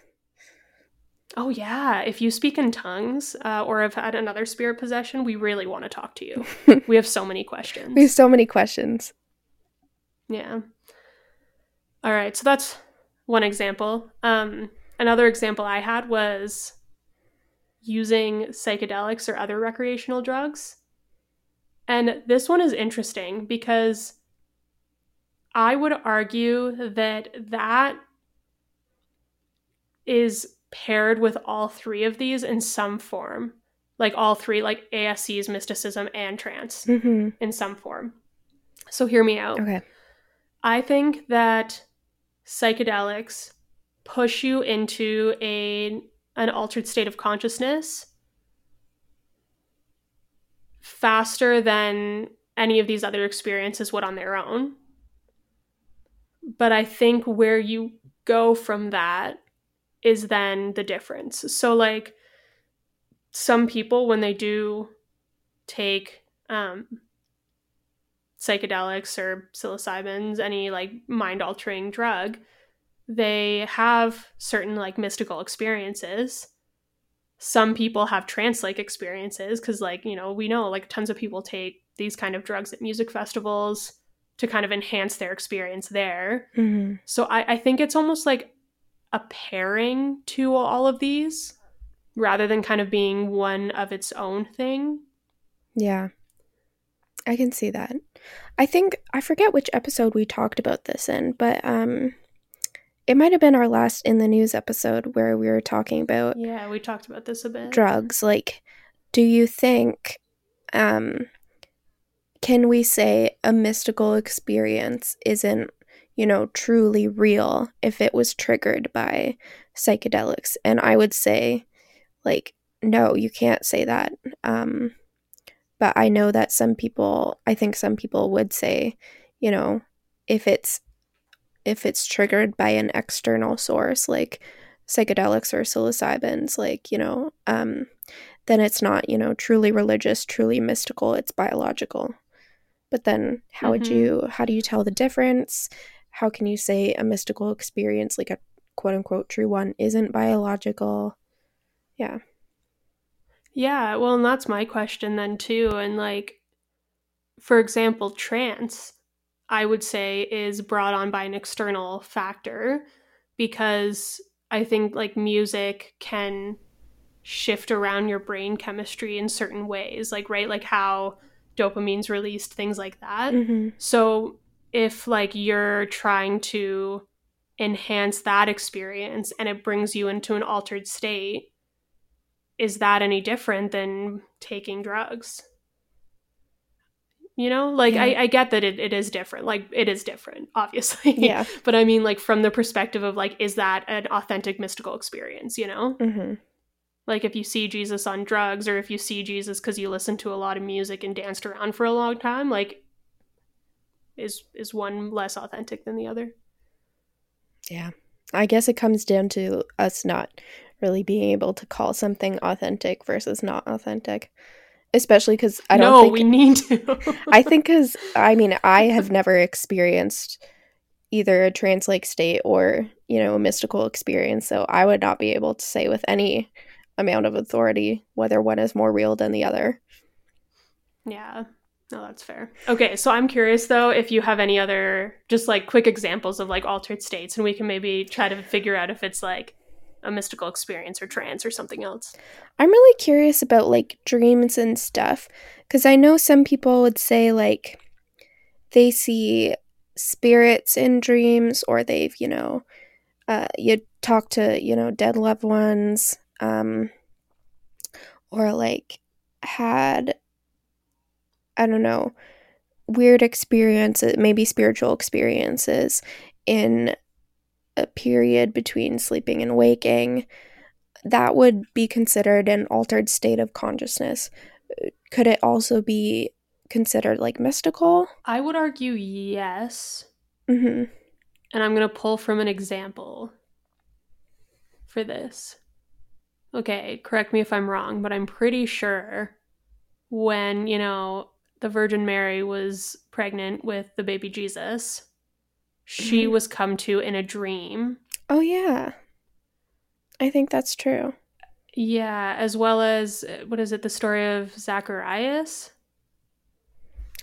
Oh yeah, if you speak in tongues uh, or have had another spirit possession, we really want to talk to you. we have so many questions. We have so many questions. Yeah. All right, so that's one example. Um, another example I had was using psychedelics or other recreational drugs. And this one is interesting because I would argue that that is paired with all three of these in some form. Like all three, like ASCs, mysticism, and trance mm-hmm. in some form. So hear me out. Okay. I think that psychedelics push you into a an altered state of consciousness faster than any of these other experiences would on their own. But I think where you go from that is then the difference. So like some people when they do take um psychedelics or psilocybins, any like mind altering drug, they have certain like mystical experiences. Some people have trance like experiences because, like, you know, we know like tons of people take these kind of drugs at music festivals to kind of enhance their experience there. Mm-hmm. So I, I think it's almost like a pairing to all of these rather than kind of being one of its own thing. Yeah. I can see that. I think I forget which episode we talked about this in, but um it might have been our last in the news episode where we were talking about Yeah, we talked about this a bit. Drugs. Like do you think um can we say a mystical experience isn't you know, truly real if it was triggered by psychedelics. And I would say, like, no, you can't say that. Um, but I know that some people, I think some people would say, you know, if it's if it's triggered by an external source like psychedelics or psilocybins, like you know, um, then it's not you know truly religious, truly mystical. It's biological. But then, how mm-hmm. would you? How do you tell the difference? how can you say a mystical experience, like a quote unquote true one, isn't biological? Yeah. Yeah, well, and that's my question then too. And like, for example, trance, I would say, is brought on by an external factor because I think like music can shift around your brain chemistry in certain ways, like, right? Like how dopamine's released, things like that. Mm-hmm. So if like you're trying to enhance that experience and it brings you into an altered state is that any different than taking drugs you know like Yeah. I, I get that it, it is different like it is different obviously Yeah. but i mean like from the perspective of like is that an authentic mystical experience you know hmm like if you see jesus on drugs or if you see jesus because you listened to a lot of music and danced around for a long time like is is one less authentic than the other Yeah. I guess it comes down to us not really being able to call something authentic versus not authentic. Especially because I don't no think we need to I think because I mean I have never experienced either a trance like state or you know a mystical experience, so I would not be able to say with any amount of authority whether one is more real than the other. Yeah. No, that's fair. Okay, so I'm curious though if you have any other just like quick examples of like altered states and we can maybe try to figure out if it's like a mystical experience or trance or something else. I'm really curious about like dreams and stuff because I know some people would say like they see spirits in dreams or they've you know uh, you talk to you know dead loved ones um, or like had I don't know weird experiences maybe spiritual experiences in a period between sleeping and waking that would be considered an altered state of consciousness. Could it also be considered like mystical? I would argue yes, hmm and I'm going to pull from an example for this. Okay, correct me if I'm wrong, but I'm pretty sure when, you know, the Virgin Mary was pregnant with the baby Jesus, she Mhm. was come to in a dream Oh, yeah. I think that's true. Yeah, as well as uh, what is it? The story of Zacharias.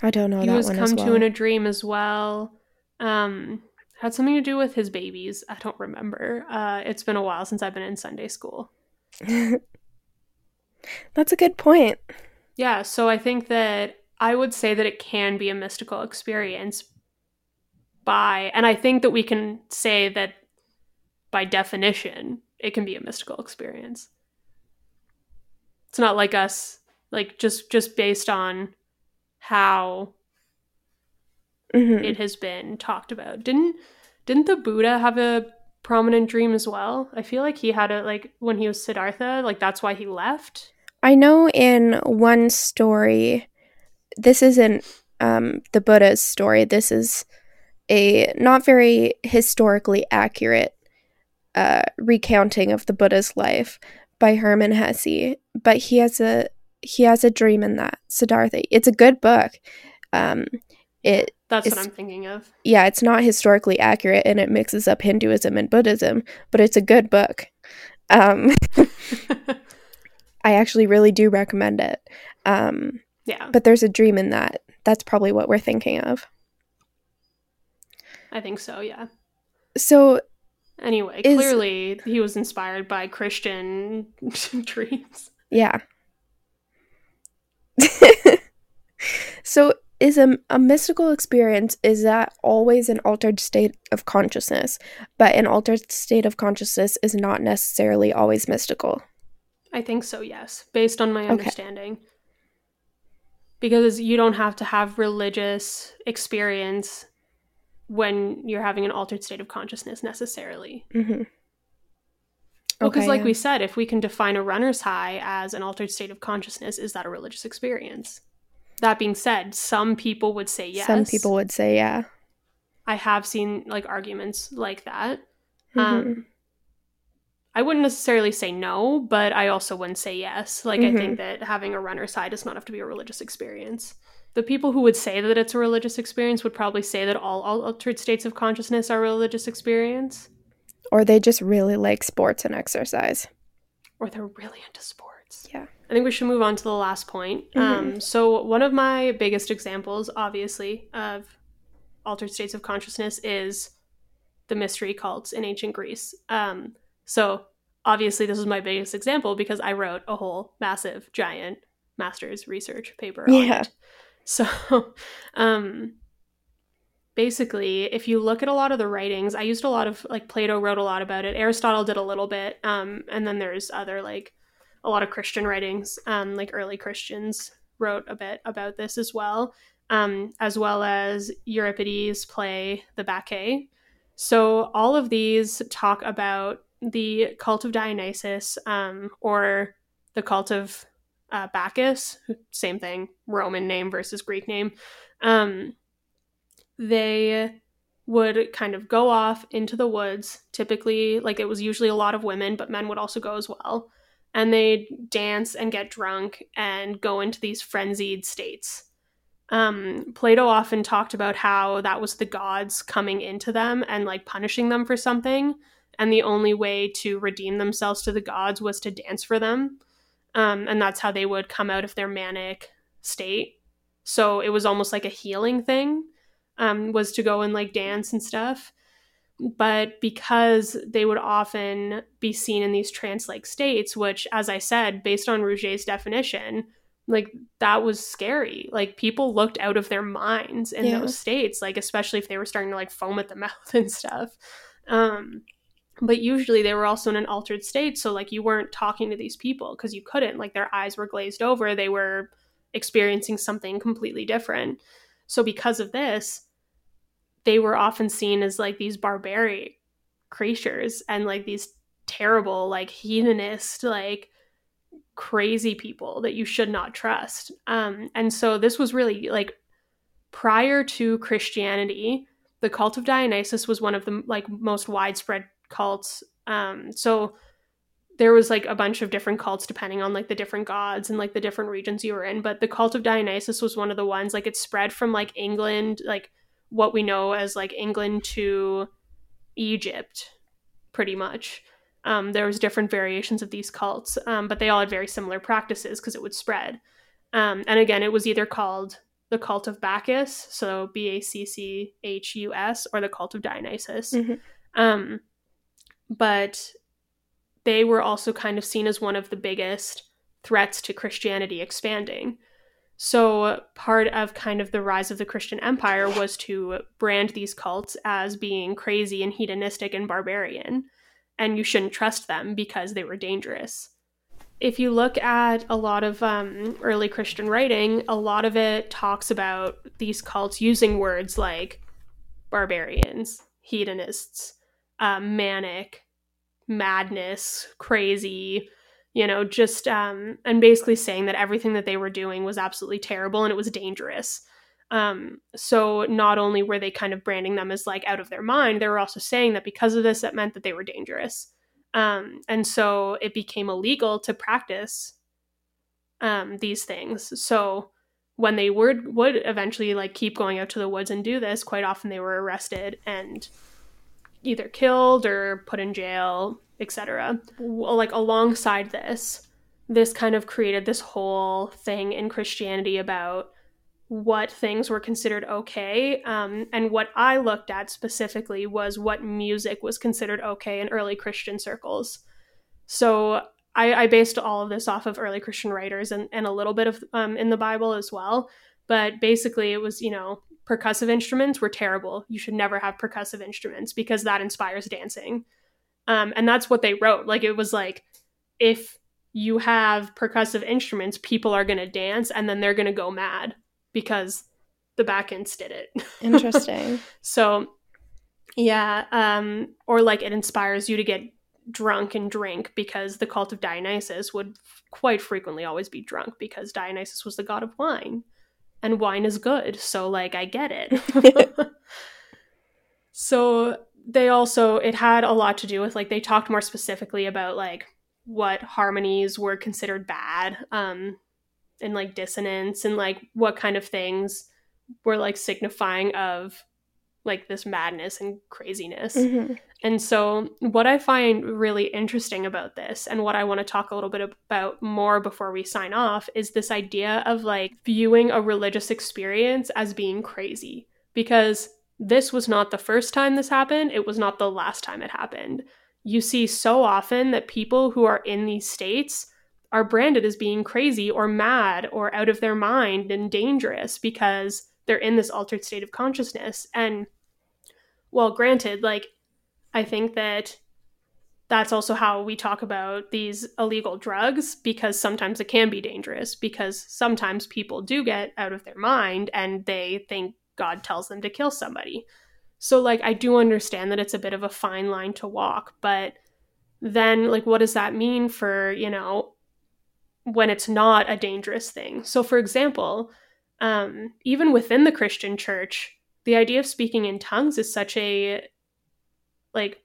I don't know he was come as to in a dream as well. Um, had something to do with his babies. I don't remember. Uh, it's been a while since I've been in Sunday school. that's a good point. Yeah, so I think that I would say that it can be a mystical experience by, and I think that we can say that by definition, it can be a mystical experience. It's not like us, like just just based on how Mhm. it has been talked about. Didn't didn't the Buddha have a prominent dream as well? I feel like he had it like when he was Siddhartha, like that's why he left. I know in one story, this isn't um, the Buddha's story. This is a not very historically accurate uh, recounting of the Buddha's life by Hermann Hesse. But he has a he has a dream in that Siddhartha. It's a good book. Um, it That's what I'm thinking of. yeah, it's not historically accurate and it mixes up Hinduism and Buddhism, but it's a good book. Um, I actually really do recommend it. Um, yeah, but there's a dream in that. That's probably what we're thinking of. I think so, yeah. So, Anyway, Is- clearly he was inspired by Christian dreams. yeah. so, is a, a mystical experience is that always an altered state of consciousness, but an altered state of consciousness is not necessarily always mystical. I think so, yes, based on my Okay. understanding. Because you don't have to have religious experience when you're having an altered state of consciousness necessarily. Mm-hmm. Well, because, like yeah. we said, if we can define a runner's high as an altered state of consciousness, is that a religious experience? That being said, some people would say yes. some people would say, yeah. I have seen like arguments like that. Mhm. Um, I wouldn't necessarily say no, but I also wouldn't say yes. Like, I Mhm. think that having a runner's high does not have to be a religious experience. The people who would say that it's a religious experience would probably say that all all altered states of consciousness are a religious experience, or they just really like sports and exercise. or they're really into sports. Yeah. I think we should move on to the last point. Um, so, one of my biggest examples, obviously, of altered states of consciousness is the mystery cults in ancient Greece. Um, so, obviously, this is my biggest example because I wrote a whole massive, giant master's research paper on Yeah. it. So, um, basically, if you look at a lot of the writings, I used a lot of like Plato wrote a lot about it. Aristotle did a little bit, um, and then there's other like a lot of Christian writings, um, like early Christians wrote a bit about this as well. um, as well as Euripides' play The Bacchae. So all of these talk about the cult of Dionysus um, or the cult of uh, Bacchus, same thing, Roman name versus Greek name. Um, they would kind of go off into the woods, typically, like it was usually a lot of women, but men would also go as well. And they'd dance and get drunk and go into these frenzied states. Um, Plato often talked about how that was the gods coming into them and like punishing them for something. And the only way to redeem themselves to the gods was to dance for them. Um, and that's how they would come out of their manic state. So it was almost like a healing thing, um, was to go and like dance and stuff. But because they would often be seen in these trance like states, which, as I said, based on Rouget's definition, like that was scary. Like people looked out of their minds in yeah. those states, like especially if they were starting to like foam at the mouth and stuff. Um, but usually they were also in an altered state so like you weren't talking to these people because you couldn't like their eyes were glazed over they were experiencing something completely different so because of this they were often seen as like these barbaric creatures and like these terrible like hedonist like crazy people that you should not trust um and so this was really like prior to christianity the cult of dionysus was one of the like most widespread cults. Um, so there was like a bunch of different cults depending on like the different gods and like the different regions you were in. But the cult of Dionysus was one of the ones like it spread from like England, like what we know as like England to Egypt, pretty much. Um, there was different variations of these cults, um, but they all had very similar practices because it would spread. Um, and again, it was either called the cult of Bacchus, so B A C C H U S, or the cult of Dionysus. Mm-hmm. Um, but they were also kind of seen as one of the biggest threats to Christianity expanding. So, part of kind of the rise of the Christian empire was to brand these cults as being crazy and hedonistic and barbarian, and you shouldn't trust them because they were dangerous. If you look at a lot of um, early Christian writing, a lot of it talks about these cults using words like barbarians, hedonists, uh, manic, madness, crazy, you know, just um, and basically saying that everything that they were doing was absolutely terrible and it was dangerous. Um, so not only were they kind of branding them as like out of their mind, they were also saying that because of this, it meant that they were dangerous. Um, and so it became illegal to practice um, these things. So when they would would eventually like keep going out to the woods and do this, quite often they were arrested and either killed or put in jail, etc. Like alongside this, this kind of created this whole thing in Christianity about what things were considered okay. Um, and what I looked at specifically was what music was considered okay in early Christian circles. So I, I based all of this off of early Christian writers and, and a little bit of um, in the Bible as well. But basically, it was, you know, percussive instruments were terrible. You should never have percussive instruments because that inspires dancing. Um, and that's what they wrote. Like it was like, if you have percussive instruments, people are going to dance and then they're going to go mad because the Bacchants did it. Interesting. so, yeah. Um, or like it inspires you to get drunk and drink because the cult of Dionysus would quite frequently always be drunk because Dionysus was the god of wine and wine is good. So, like, I get it. so, they also, it had a lot to do with, like, they talked more specifically about, like, what harmonies were considered bad um, and, like, dissonance and, like, what kind of things were, like, signifying of, like, this madness and craziness. Mm-hmm. And so, what I find really interesting about this, and what I want to talk a little bit about more before we sign off, is this idea of like viewing a religious experience as being crazy. Because this was not the first time this happened, it was not the last time it happened. You see so often that people who are in these states are branded as being crazy or mad or out of their mind and dangerous because they're in this altered state of consciousness. And well, granted, like I think that that's also how we talk about these illegal drugs because sometimes it can be dangerous because sometimes people do get out of their mind and they think God tells them to kill somebody. So like I do understand that it's a bit of a fine line to walk, but then like what does that mean for, you know, when it's not a dangerous thing? So for example, um even within the Christian church, the idea of speaking in tongues is such a like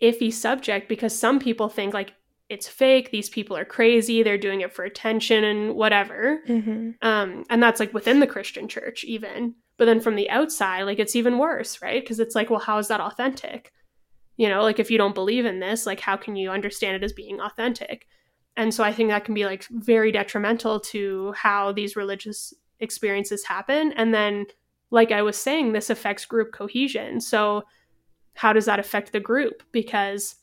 iffy subject because some people think like it's fake these people are crazy they're doing it for attention and whatever. Mm-hmm. um, and that's like within the christian church even. But then from the outside like it's even worse right? Because it's like well how is that authentic? You know like if you don't believe in this like how can you understand it as being authentic? And so i think that can be like very detrimental to how these religious experiences happen. And then like i was saying this affects group cohesion. So how does that affect the group? Because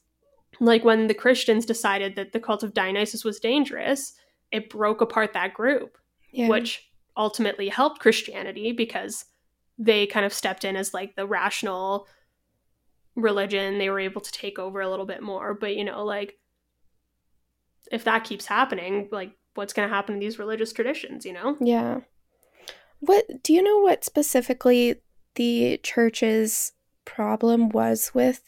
like when the christians decided that the cult of dionysus was dangerous it broke apart that group Yeah. which ultimately helped christianity because they kind of stepped in as like the rational religion. They were able to take over a little bit more. But you know like if that keeps happening like what's going to happen to these religious traditions you know? Yeah. What do you know what specifically the church's problem was with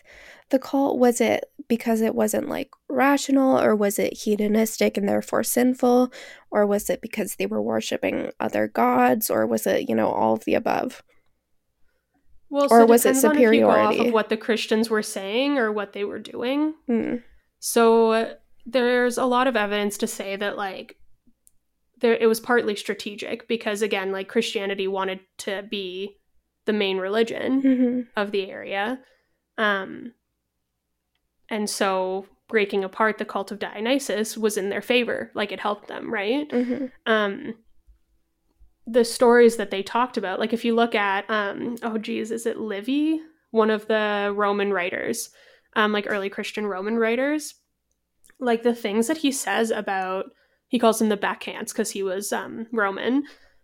the cult? Was it because it wasn't like rational or was it hedonistic and therefore sinful or was it because they were worshiping other gods or was it, you know, all of the above? well Or was it depends on if you go off superiority? of what the christians were saying or what they were doing Hmm. So there's a lot of evidence to say that like there it was partly strategic because again like Christianity wanted to be the main religion Mhm. of the area. Um and so breaking apart the cult of Dionysus was in their favor, like it helped them, right? Mhm. um the stories that they talked about like if you look at um oh geez is it livy one of the roman writers um like early christian roman writers like the things that he says about he calls them the bacchantes because he was um roman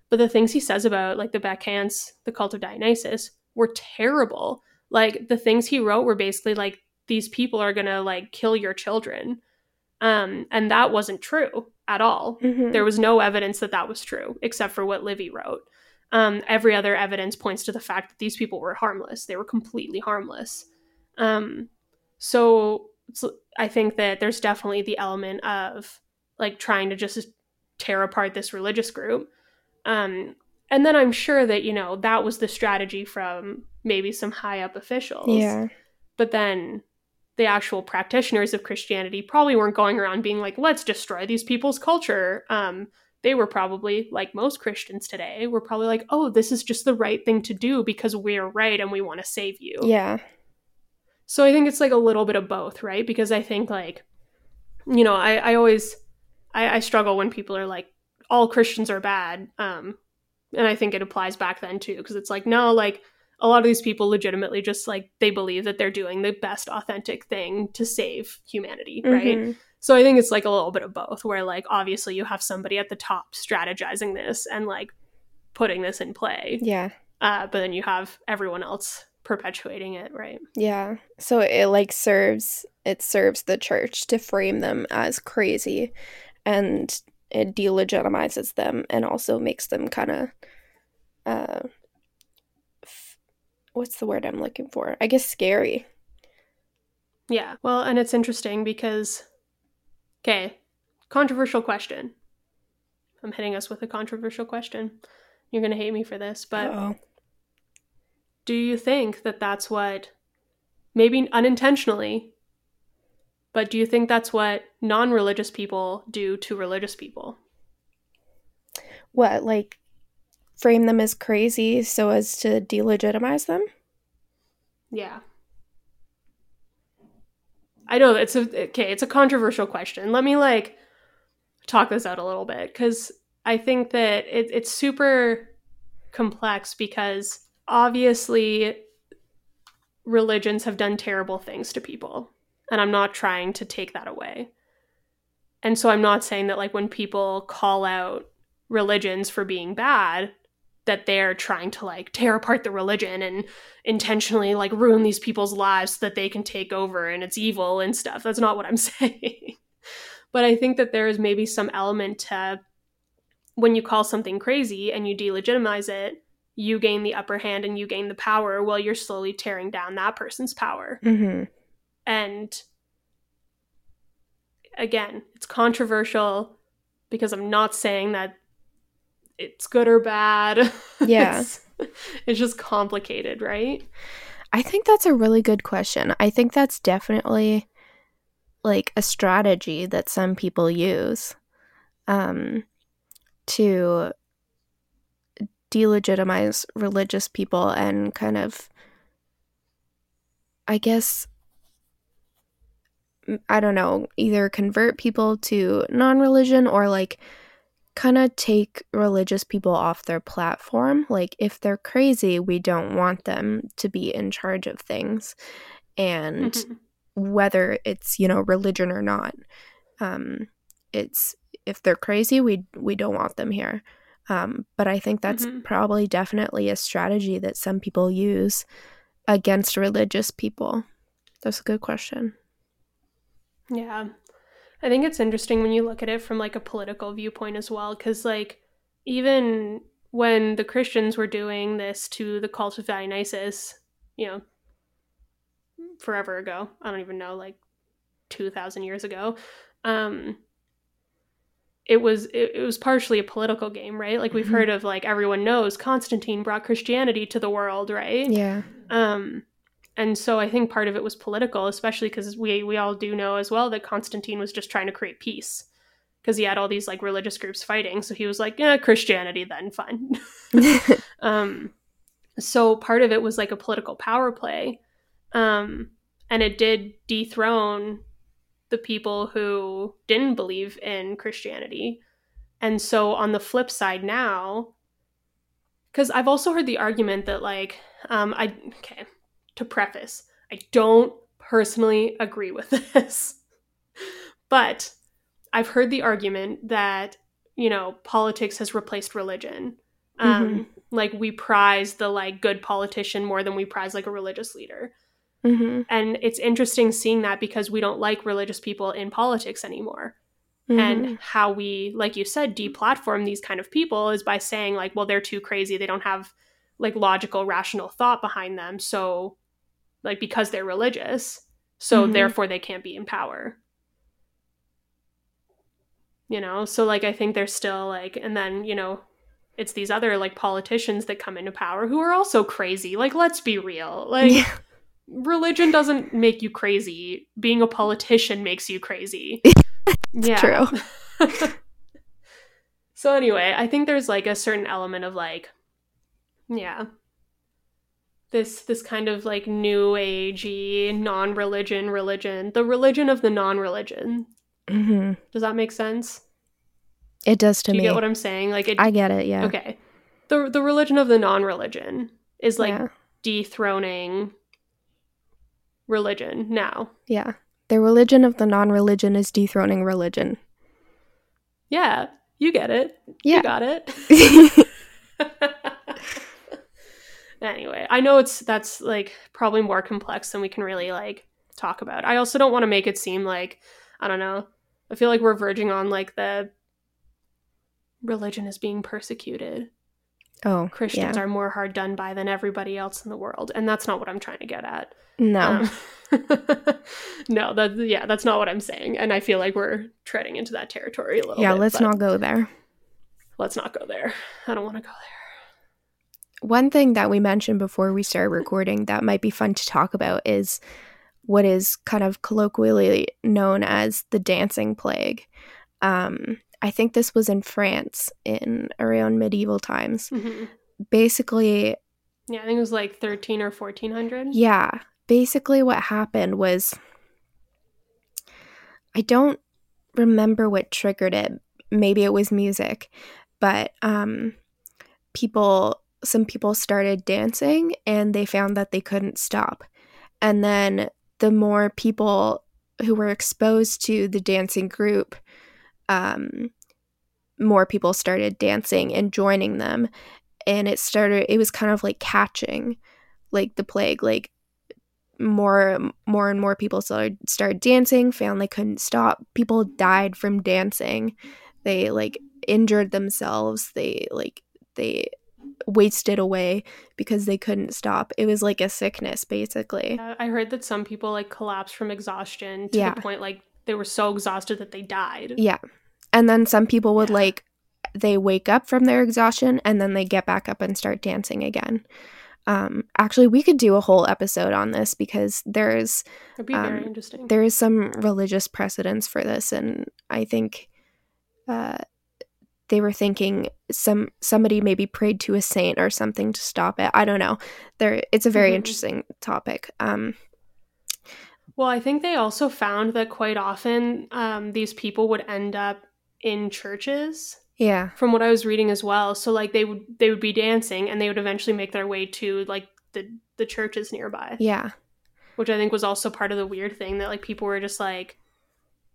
but the things he says about like the bacchantes the cult of dionysus were terrible like the things he wrote were basically like these people are gonna like kill your children um and that wasn't true at all Mhm. there was no evidence that that was true, except for what Livy wrote. Um, every other evidence points to the fact that these people were harmless. They were completely harmless. Um, so, so I think that there's definitely the element of like trying to just tear apart this religious group. Um, and then I'm sure that, you know, that was the strategy from maybe some high up officials Yeah. but then the actual practitioners of Christianity probably weren't going around being like, let's destroy these people's culture. Um, they were probably, like most Christians today, were probably like, oh, this is just the right thing to do because we're right and we want to save you. Yeah. So I think it's like a little bit of both, right? Because I think like, you know, I, I always I, I struggle when people are like, all Christians are bad. Um, and I think it applies back then too, because it's like, no, like a lot of these people legitimately just like they believe that they're doing the best authentic thing to save humanity, right? Mhm. So I think it's like a little bit of both, where like obviously you have somebody at the top strategizing this and like putting this in play, Yeah. uh, but then you have everyone else perpetuating it, right? Yeah. So it like serves it serves the church to frame them as crazy and it delegitimizes them and also makes them kind of uh f- what's the word I'm looking for? I guess scary. Yeah. Well, and it's interesting because, okay, controversial question. I'm hitting us with a controversial question. You're going to hate me for this, but Uh-oh. do you think that that's what, maybe unintentionally, but do you think that's what non religious people do to religious people? What like frame them as crazy so as to delegitimize them? Yeah. I know it's a okay, it's a controversial question. Let me like talk this out a little bit cuz I think that it, it's super complex because obviously religions have done terrible things to people and I'm not trying to take that away. And so I'm not saying that like when people call out religions for being bad, that they're trying to like tear apart the religion and intentionally like ruin these people's lives so that they can take over and it's evil and stuff. That's not what I'm saying. but I think that there is maybe some element to when you call something crazy and you delegitimize it, you gain the upper hand and you gain the power while you're slowly tearing down that person's power. Mm-hmm. And again, it's controversial because I'm not saying that it's good or bad. Yeah. it's, it's just complicated, right? I think that's a really good question. I think that's definitely like a strategy that some people use um, to delegitimize religious people and kind of, I guess, I don't know, either convert people to non religion or like kind of take religious people off their platform. Like, if they're crazy, we don't want them to be in charge of things. And mm-hmm. whether it's, you know, religion or not, um, it's if they're crazy, we we don't want them here. Um, but I think that's mm-hmm. probably definitely a strategy that some people use against religious people. That's a good question. Yeah. I think it's interesting when you look at it from like a political viewpoint as well cuz like even when the Christians were doing this to the cult of Dionysus, you know, forever ago, I don't even know like 2000 years ago, um it was it, it was partially a political game, right? Like we've mm-hmm. heard of like everyone knows Constantine brought Christianity to the world, right? Yeah. Um and so I think part of it was political, especially because we we all do know as well that Constantine was just trying to create peace because he had all these like religious groups fighting. So he was like, yeah, Christianity then, fine. um, so part of it was like a political power play, um, and it did dethrone the people who didn't believe in Christianity. And so on the flip side now, because I've also heard the argument that like um, I okay to preface, I don't personally agree with this. but I've heard the argument that, you know, politics has replaced religion. Um, mm-hmm. Like we prize the like good politician more than we prize like a religious leader. Mm-hmm. And it's interesting seeing that because we don't like religious people in politics anymore. Mm-hmm. And how we, like you said, deplatform these kind of people is by saying, like, well, they're too crazy. They don't have like logical, rational thought behind them. So like because they're religious so mm-hmm. therefore they can't be in power. You know so like i think they're still like and then you know it's these other like politicians that come into power who are also crazy. Like let's be real. Like yeah. religion doesn't make you crazy. Being a politician makes you crazy. Yeah. true. So anyway i think there's like a certain element of like yeah this this kind of like new agey non-religion religion the religion of the non-religion. Mm-hmm. does that make sense? It does to me. Do you me. get what i'm saying? Like it, i get it yeah. Okay. The the religion of the non-religion is like yeah. dethroning religion now. Yeah. The religion of the non-religion is dethroning religion. Yeah. You get it. Yeah. you got it anyway i know it's that's like probably more complex than we can really like talk about. I also don't want to make it seem like i don't know i feel like we're verging on like the religion is being persecuted. Oh christians yeah. are more hard done by than everybody else in the world and that's not what i'm trying to get at. No. Um, no that yeah that's not what i'm saying and i feel like we're treading into that territory a little yeah bit, let's not go there. Let's not go there. I don't want to go there one thing that we mentioned before we started recording that might be fun to talk about is what is kind of colloquially known as the dancing plague. Um, I think this was in France in around medieval times. Mm-hmm. Basically, yeah, I think it was like 13 or 1400. Yeah. Basically, what happened was I don't remember what triggered it. Maybe it was music, but um, people some people started dancing and they found that they couldn't stop. And then the more people who were exposed to the dancing group, um, more people started dancing and joining them. and it started it was kind of like catching like the plague like more more and more people started started dancing found they couldn't stop people died from dancing they like injured themselves they like they wasted away because they couldn't stop it was like a sickness basically Uh, I heard that some people like collapsed from exhaustion to Yeah. the point like they were so exhausted that they died. yeah and then some people would Yeah. like they wake up from their exhaustion and then they get back up and start dancing again um actually we could do a whole episode on this because there's be Um, there is some religious precedence for this and i think uh, they were thinking some somebody maybe prayed to a saint or something to stop it. I don't know. There it's a very Mhm. interesting topic. Um Well, I think they also found that quite often um, these people would end up in churches. yeah. From what I was reading as well, so like they would they would be dancing and they would eventually make their way to like the the churches nearby, yeah. Which I think was also part of the weird thing that like people were just like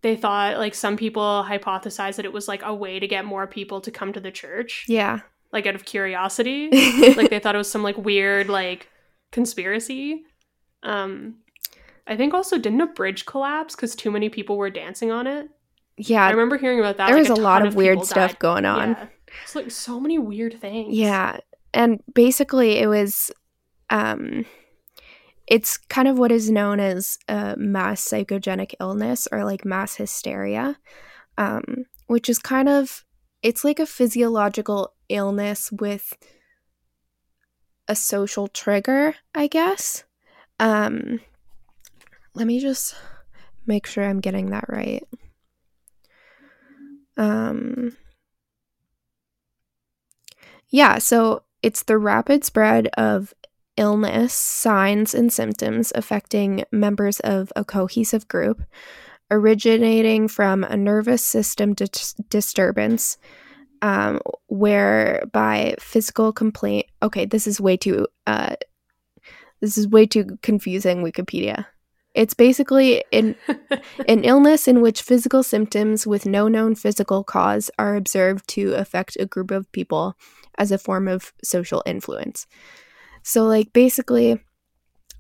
they thought like some people hypothesized that it was like a way to get more people to come to the church, yeah like out of curiosity. like they thought it was some like weird like conspiracy um i think also didn't a bridge collapse because too many people were dancing on it Yeah. i remember hearing about that there like, was a lot of weird stuff died. going on yeah. it's like so many weird things Yeah. And basically it was um it's kind of what is known as a mass psychogenic illness or like mass hysteria. Um which is kind of it's like a physiological illness with a social trigger, I guess. Um let me just make sure I'm getting that right. Um yeah, so it's the rapid spread of illness, signs, and symptoms affecting members of a cohesive group, originating from a nervous system dis- disturbance, um, whereby physical complaint. Okay, this is way too. Uh, this is way too confusing. Wikipedia. It's basically an an illness in which physical symptoms with no known physical cause are observed to affect a group of people as a form of social influence. So, like, basically,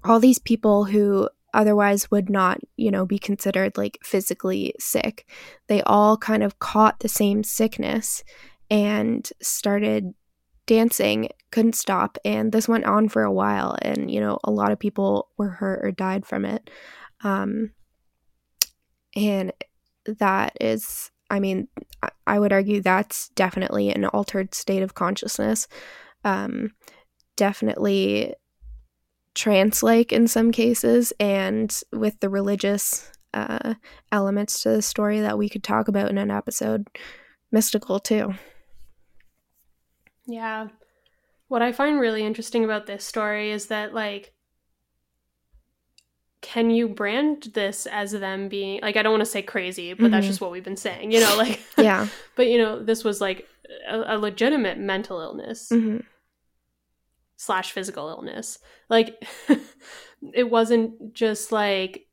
all these people who otherwise would not, you know, be considered like physically sick, they all kind of caught the same sickness and started dancing, couldn't stop. And this went on for a while. And, you know, a lot of people were hurt or died from it. Um, and that is, I mean, I- would argue that's definitely an altered state of consciousness. Um, definitely trance like in some cases, and with the religious uh, elements to the story that we could talk about in an episode, mystical too. yeah what i find really interesting about this story is that like can you brand this as them being like i don't want to say crazy but that's Mhm. just what we've been saying you know like Yeah. but you know this was like a, a legitimate mental illness hmm slash physical illness. Like it wasn't just like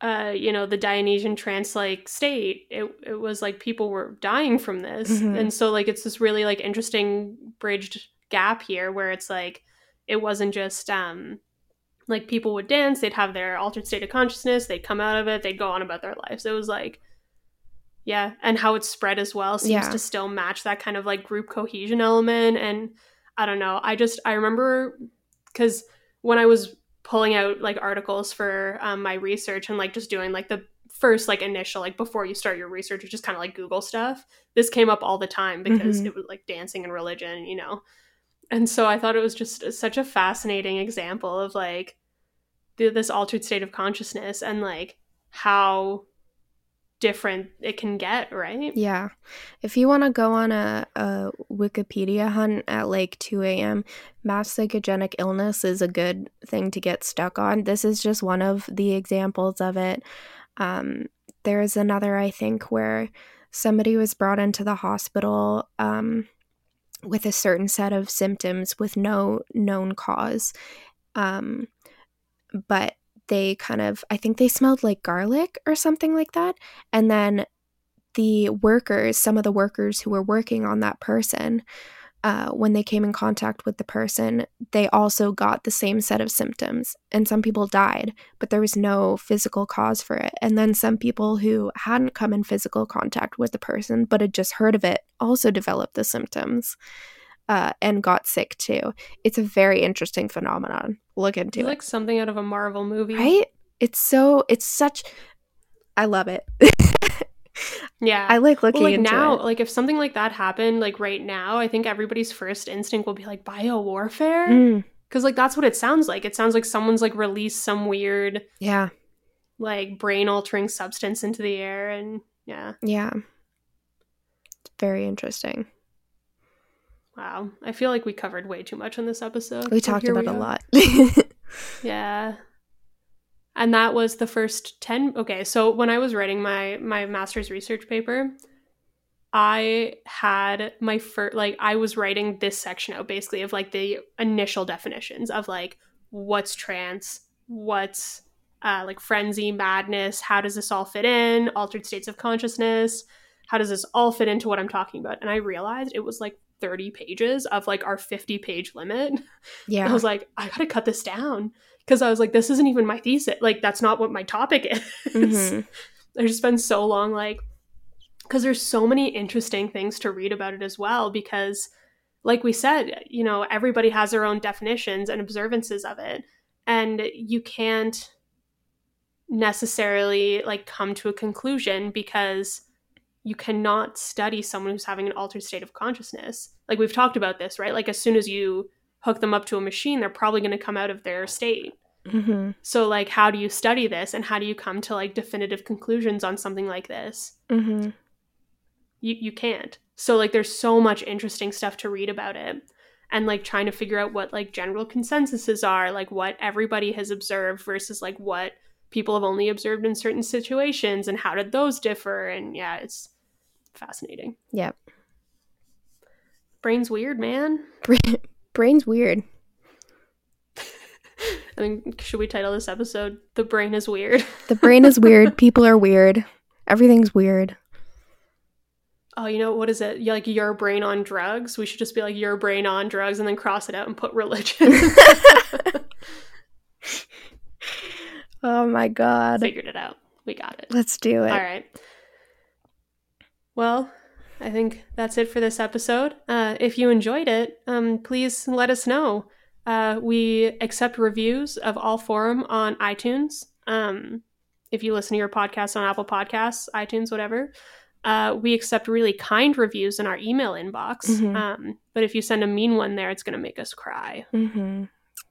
uh you know the Dionysian trance like state. It it was like people were dying from this. Mhm. And so like it's this really like interesting bridged gap here where it's like it wasn't just um like people would dance, they'd have their altered state of consciousness, they'd come out of it, they'd go on about their lives. It was like yeah, and how it's spread as well seems Yeah. to still match that kind of like group cohesion element and I don't know. I just I remember because when I was pulling out like articles for um, my research and like just doing like the first like initial like before you start your research, which is kind of like Google stuff. This came up all the time because Mhm. it was like dancing and religion, you know. And so I thought it was just such a fascinating example of like the, this altered state of consciousness and like how different it can get, right? Yeah. If you want to go on a, a Wikipedia hunt at like 2 a.m., mass psychogenic illness is a good thing to get stuck on. This is just one of the examples of it. Um, there's another, I think, where somebody was brought into the hospital um, with a certain set of symptoms with no known cause. Um, but they kind of, I think they smelled like garlic or something like that. And then the workers, some of the workers who were working on that person, uh, when they came in contact with the person, they also got the same set of symptoms. And some people died, but there was no physical cause for it. And then some people who hadn't come in physical contact with the person, but had just heard of it, also developed the symptoms. Uh, and got sick too. It's a very interesting phenomenon. Look into It's it. like something out of a Marvel movie. right? It's so, it's such, I love it. Yeah. I like looking well, like now, it. like if something like that happened, like right now, I think everybody's first instinct will be like bio warfare. Mm, Because like that's what it sounds like. It sounds like someone's like released some weird yeah, like brain altering substance into the air and yeah. yeah. It's very interesting. Wow. I feel like we covered way too much on this episode. We talked about we a lot. Yeah. And that was the first 10 Okay, so when I was writing my my master's research paper, I had my first like I was writing this section out basically of like the initial definitions of like what's trance, what's uh, like frenzy, madness, how does this all fit in, altered states of consciousness, how does this all fit into what I'm talking about? And I realized it was like 30 pages of like our 50 page limit. yeah. I was like, I gotta cut this down because I was like, this isn't even my thesis. Like, that's not what my topic is. Mhm. I just spent so long, like, because there's so many interesting things to read about it as well. Because, like we said, you know, everybody has their own definitions and observances of it, and you can't necessarily like come to a conclusion because you cannot study someone who's having an altered state of consciousness. Like we've talked about this, right? Like as soon as you hook them up to a machine, they're probably going to come out of their state. Mhm. So like how do you study this and how do you come to like definitive conclusions on something like this? Mhm. You you can't. So like there's so much interesting stuff to read about it. And like trying to figure out what like general consensuses are, like what everybody has observed versus like what people have only observed in certain situations and how did those differ and yeah, it's fascinating. Yep. Brain's weird, man. Brain's weird. I mean, should we title this episode "The Brain is Weird"? The brain is weird. People are weird. Everything's weird. Oh, you know what is it? Like your brain on drugs. We should just be like your brain on drugs, and then cross it out and put religion. Oh my god. Figured it out. We got it. Let's do it. All right. Well, I think that's it for this episode. Uh, if you enjoyed it, um, please let us know. Uh, we accept reviews of all forum on iTunes. Um, if you listen to your podcast on Apple Podcasts, iTunes, whatever. Uh, we accept really kind reviews in our email inbox. Mhm. Um, but if you send a mean one there, it's going to make us cry. Mm-hmm.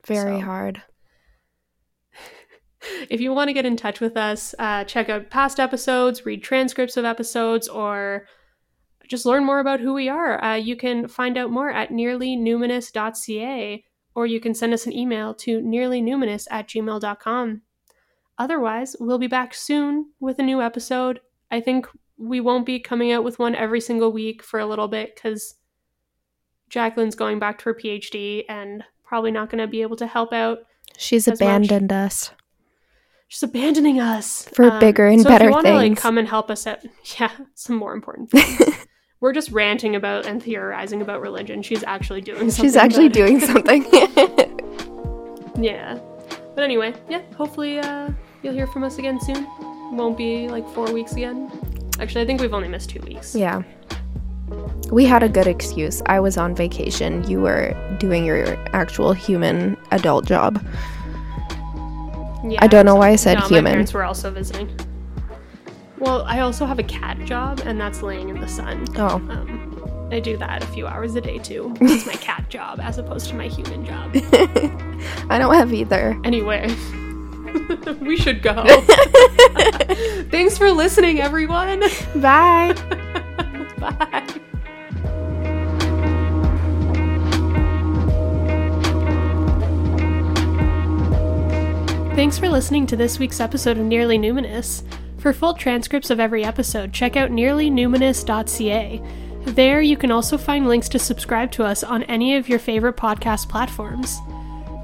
Very So- hard. If you want to get in touch with us, uh, check out past episodes, read transcripts of episodes, or just learn more about who we are. Uh, you can find out more at nearlynuminous.ca, or you can send us an email to nearlynuminous at gmail.com. Otherwise, we'll be back soon with a new episode. I think we won't be coming out with one every single week for a little bit because Jacqueline's going back to her PhD and probably not going to be able to help out She's as much. abandoned us. She's abandoning us For bigger and so better if you want to like come and help us out, yeah, some more important. Things. We're just ranting about and theorizing about religion. She's actually doing something. She's actually doing something. yeah, but anyway, yeah. Hopefully, uh, you'll hear from us again soon. Won't be like four weeks again. Actually, I think we've only missed two weeks. yeah. We had a good excuse. I was on vacation. You were doing your actual human adult job. Yeah, I don't know why I said no, My human. parents were also visiting. Well, I also have a cat job, and that's laying in the sun. Oh. Um, I do that a few hours a day too. It's my cat job as opposed to my human job. I don't have either. Anyway, we should go. Thanks for listening, everyone. Bye. Bye. Thanks for listening to this week's episode of Nearly Numinous. For full transcripts of every episode, check out nearlynuminous.ca. There, you can also find links to subscribe to us on any of your favorite podcast platforms.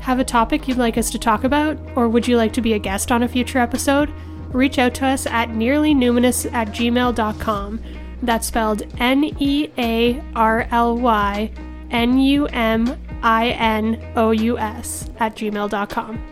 Have a topic you'd like us to talk about, or would you like to be a guest on a future episode? Reach out to us at nearlynuminous at gmail.com. That's spelled N E A R L Y N U M I N O U S, at gmail.com.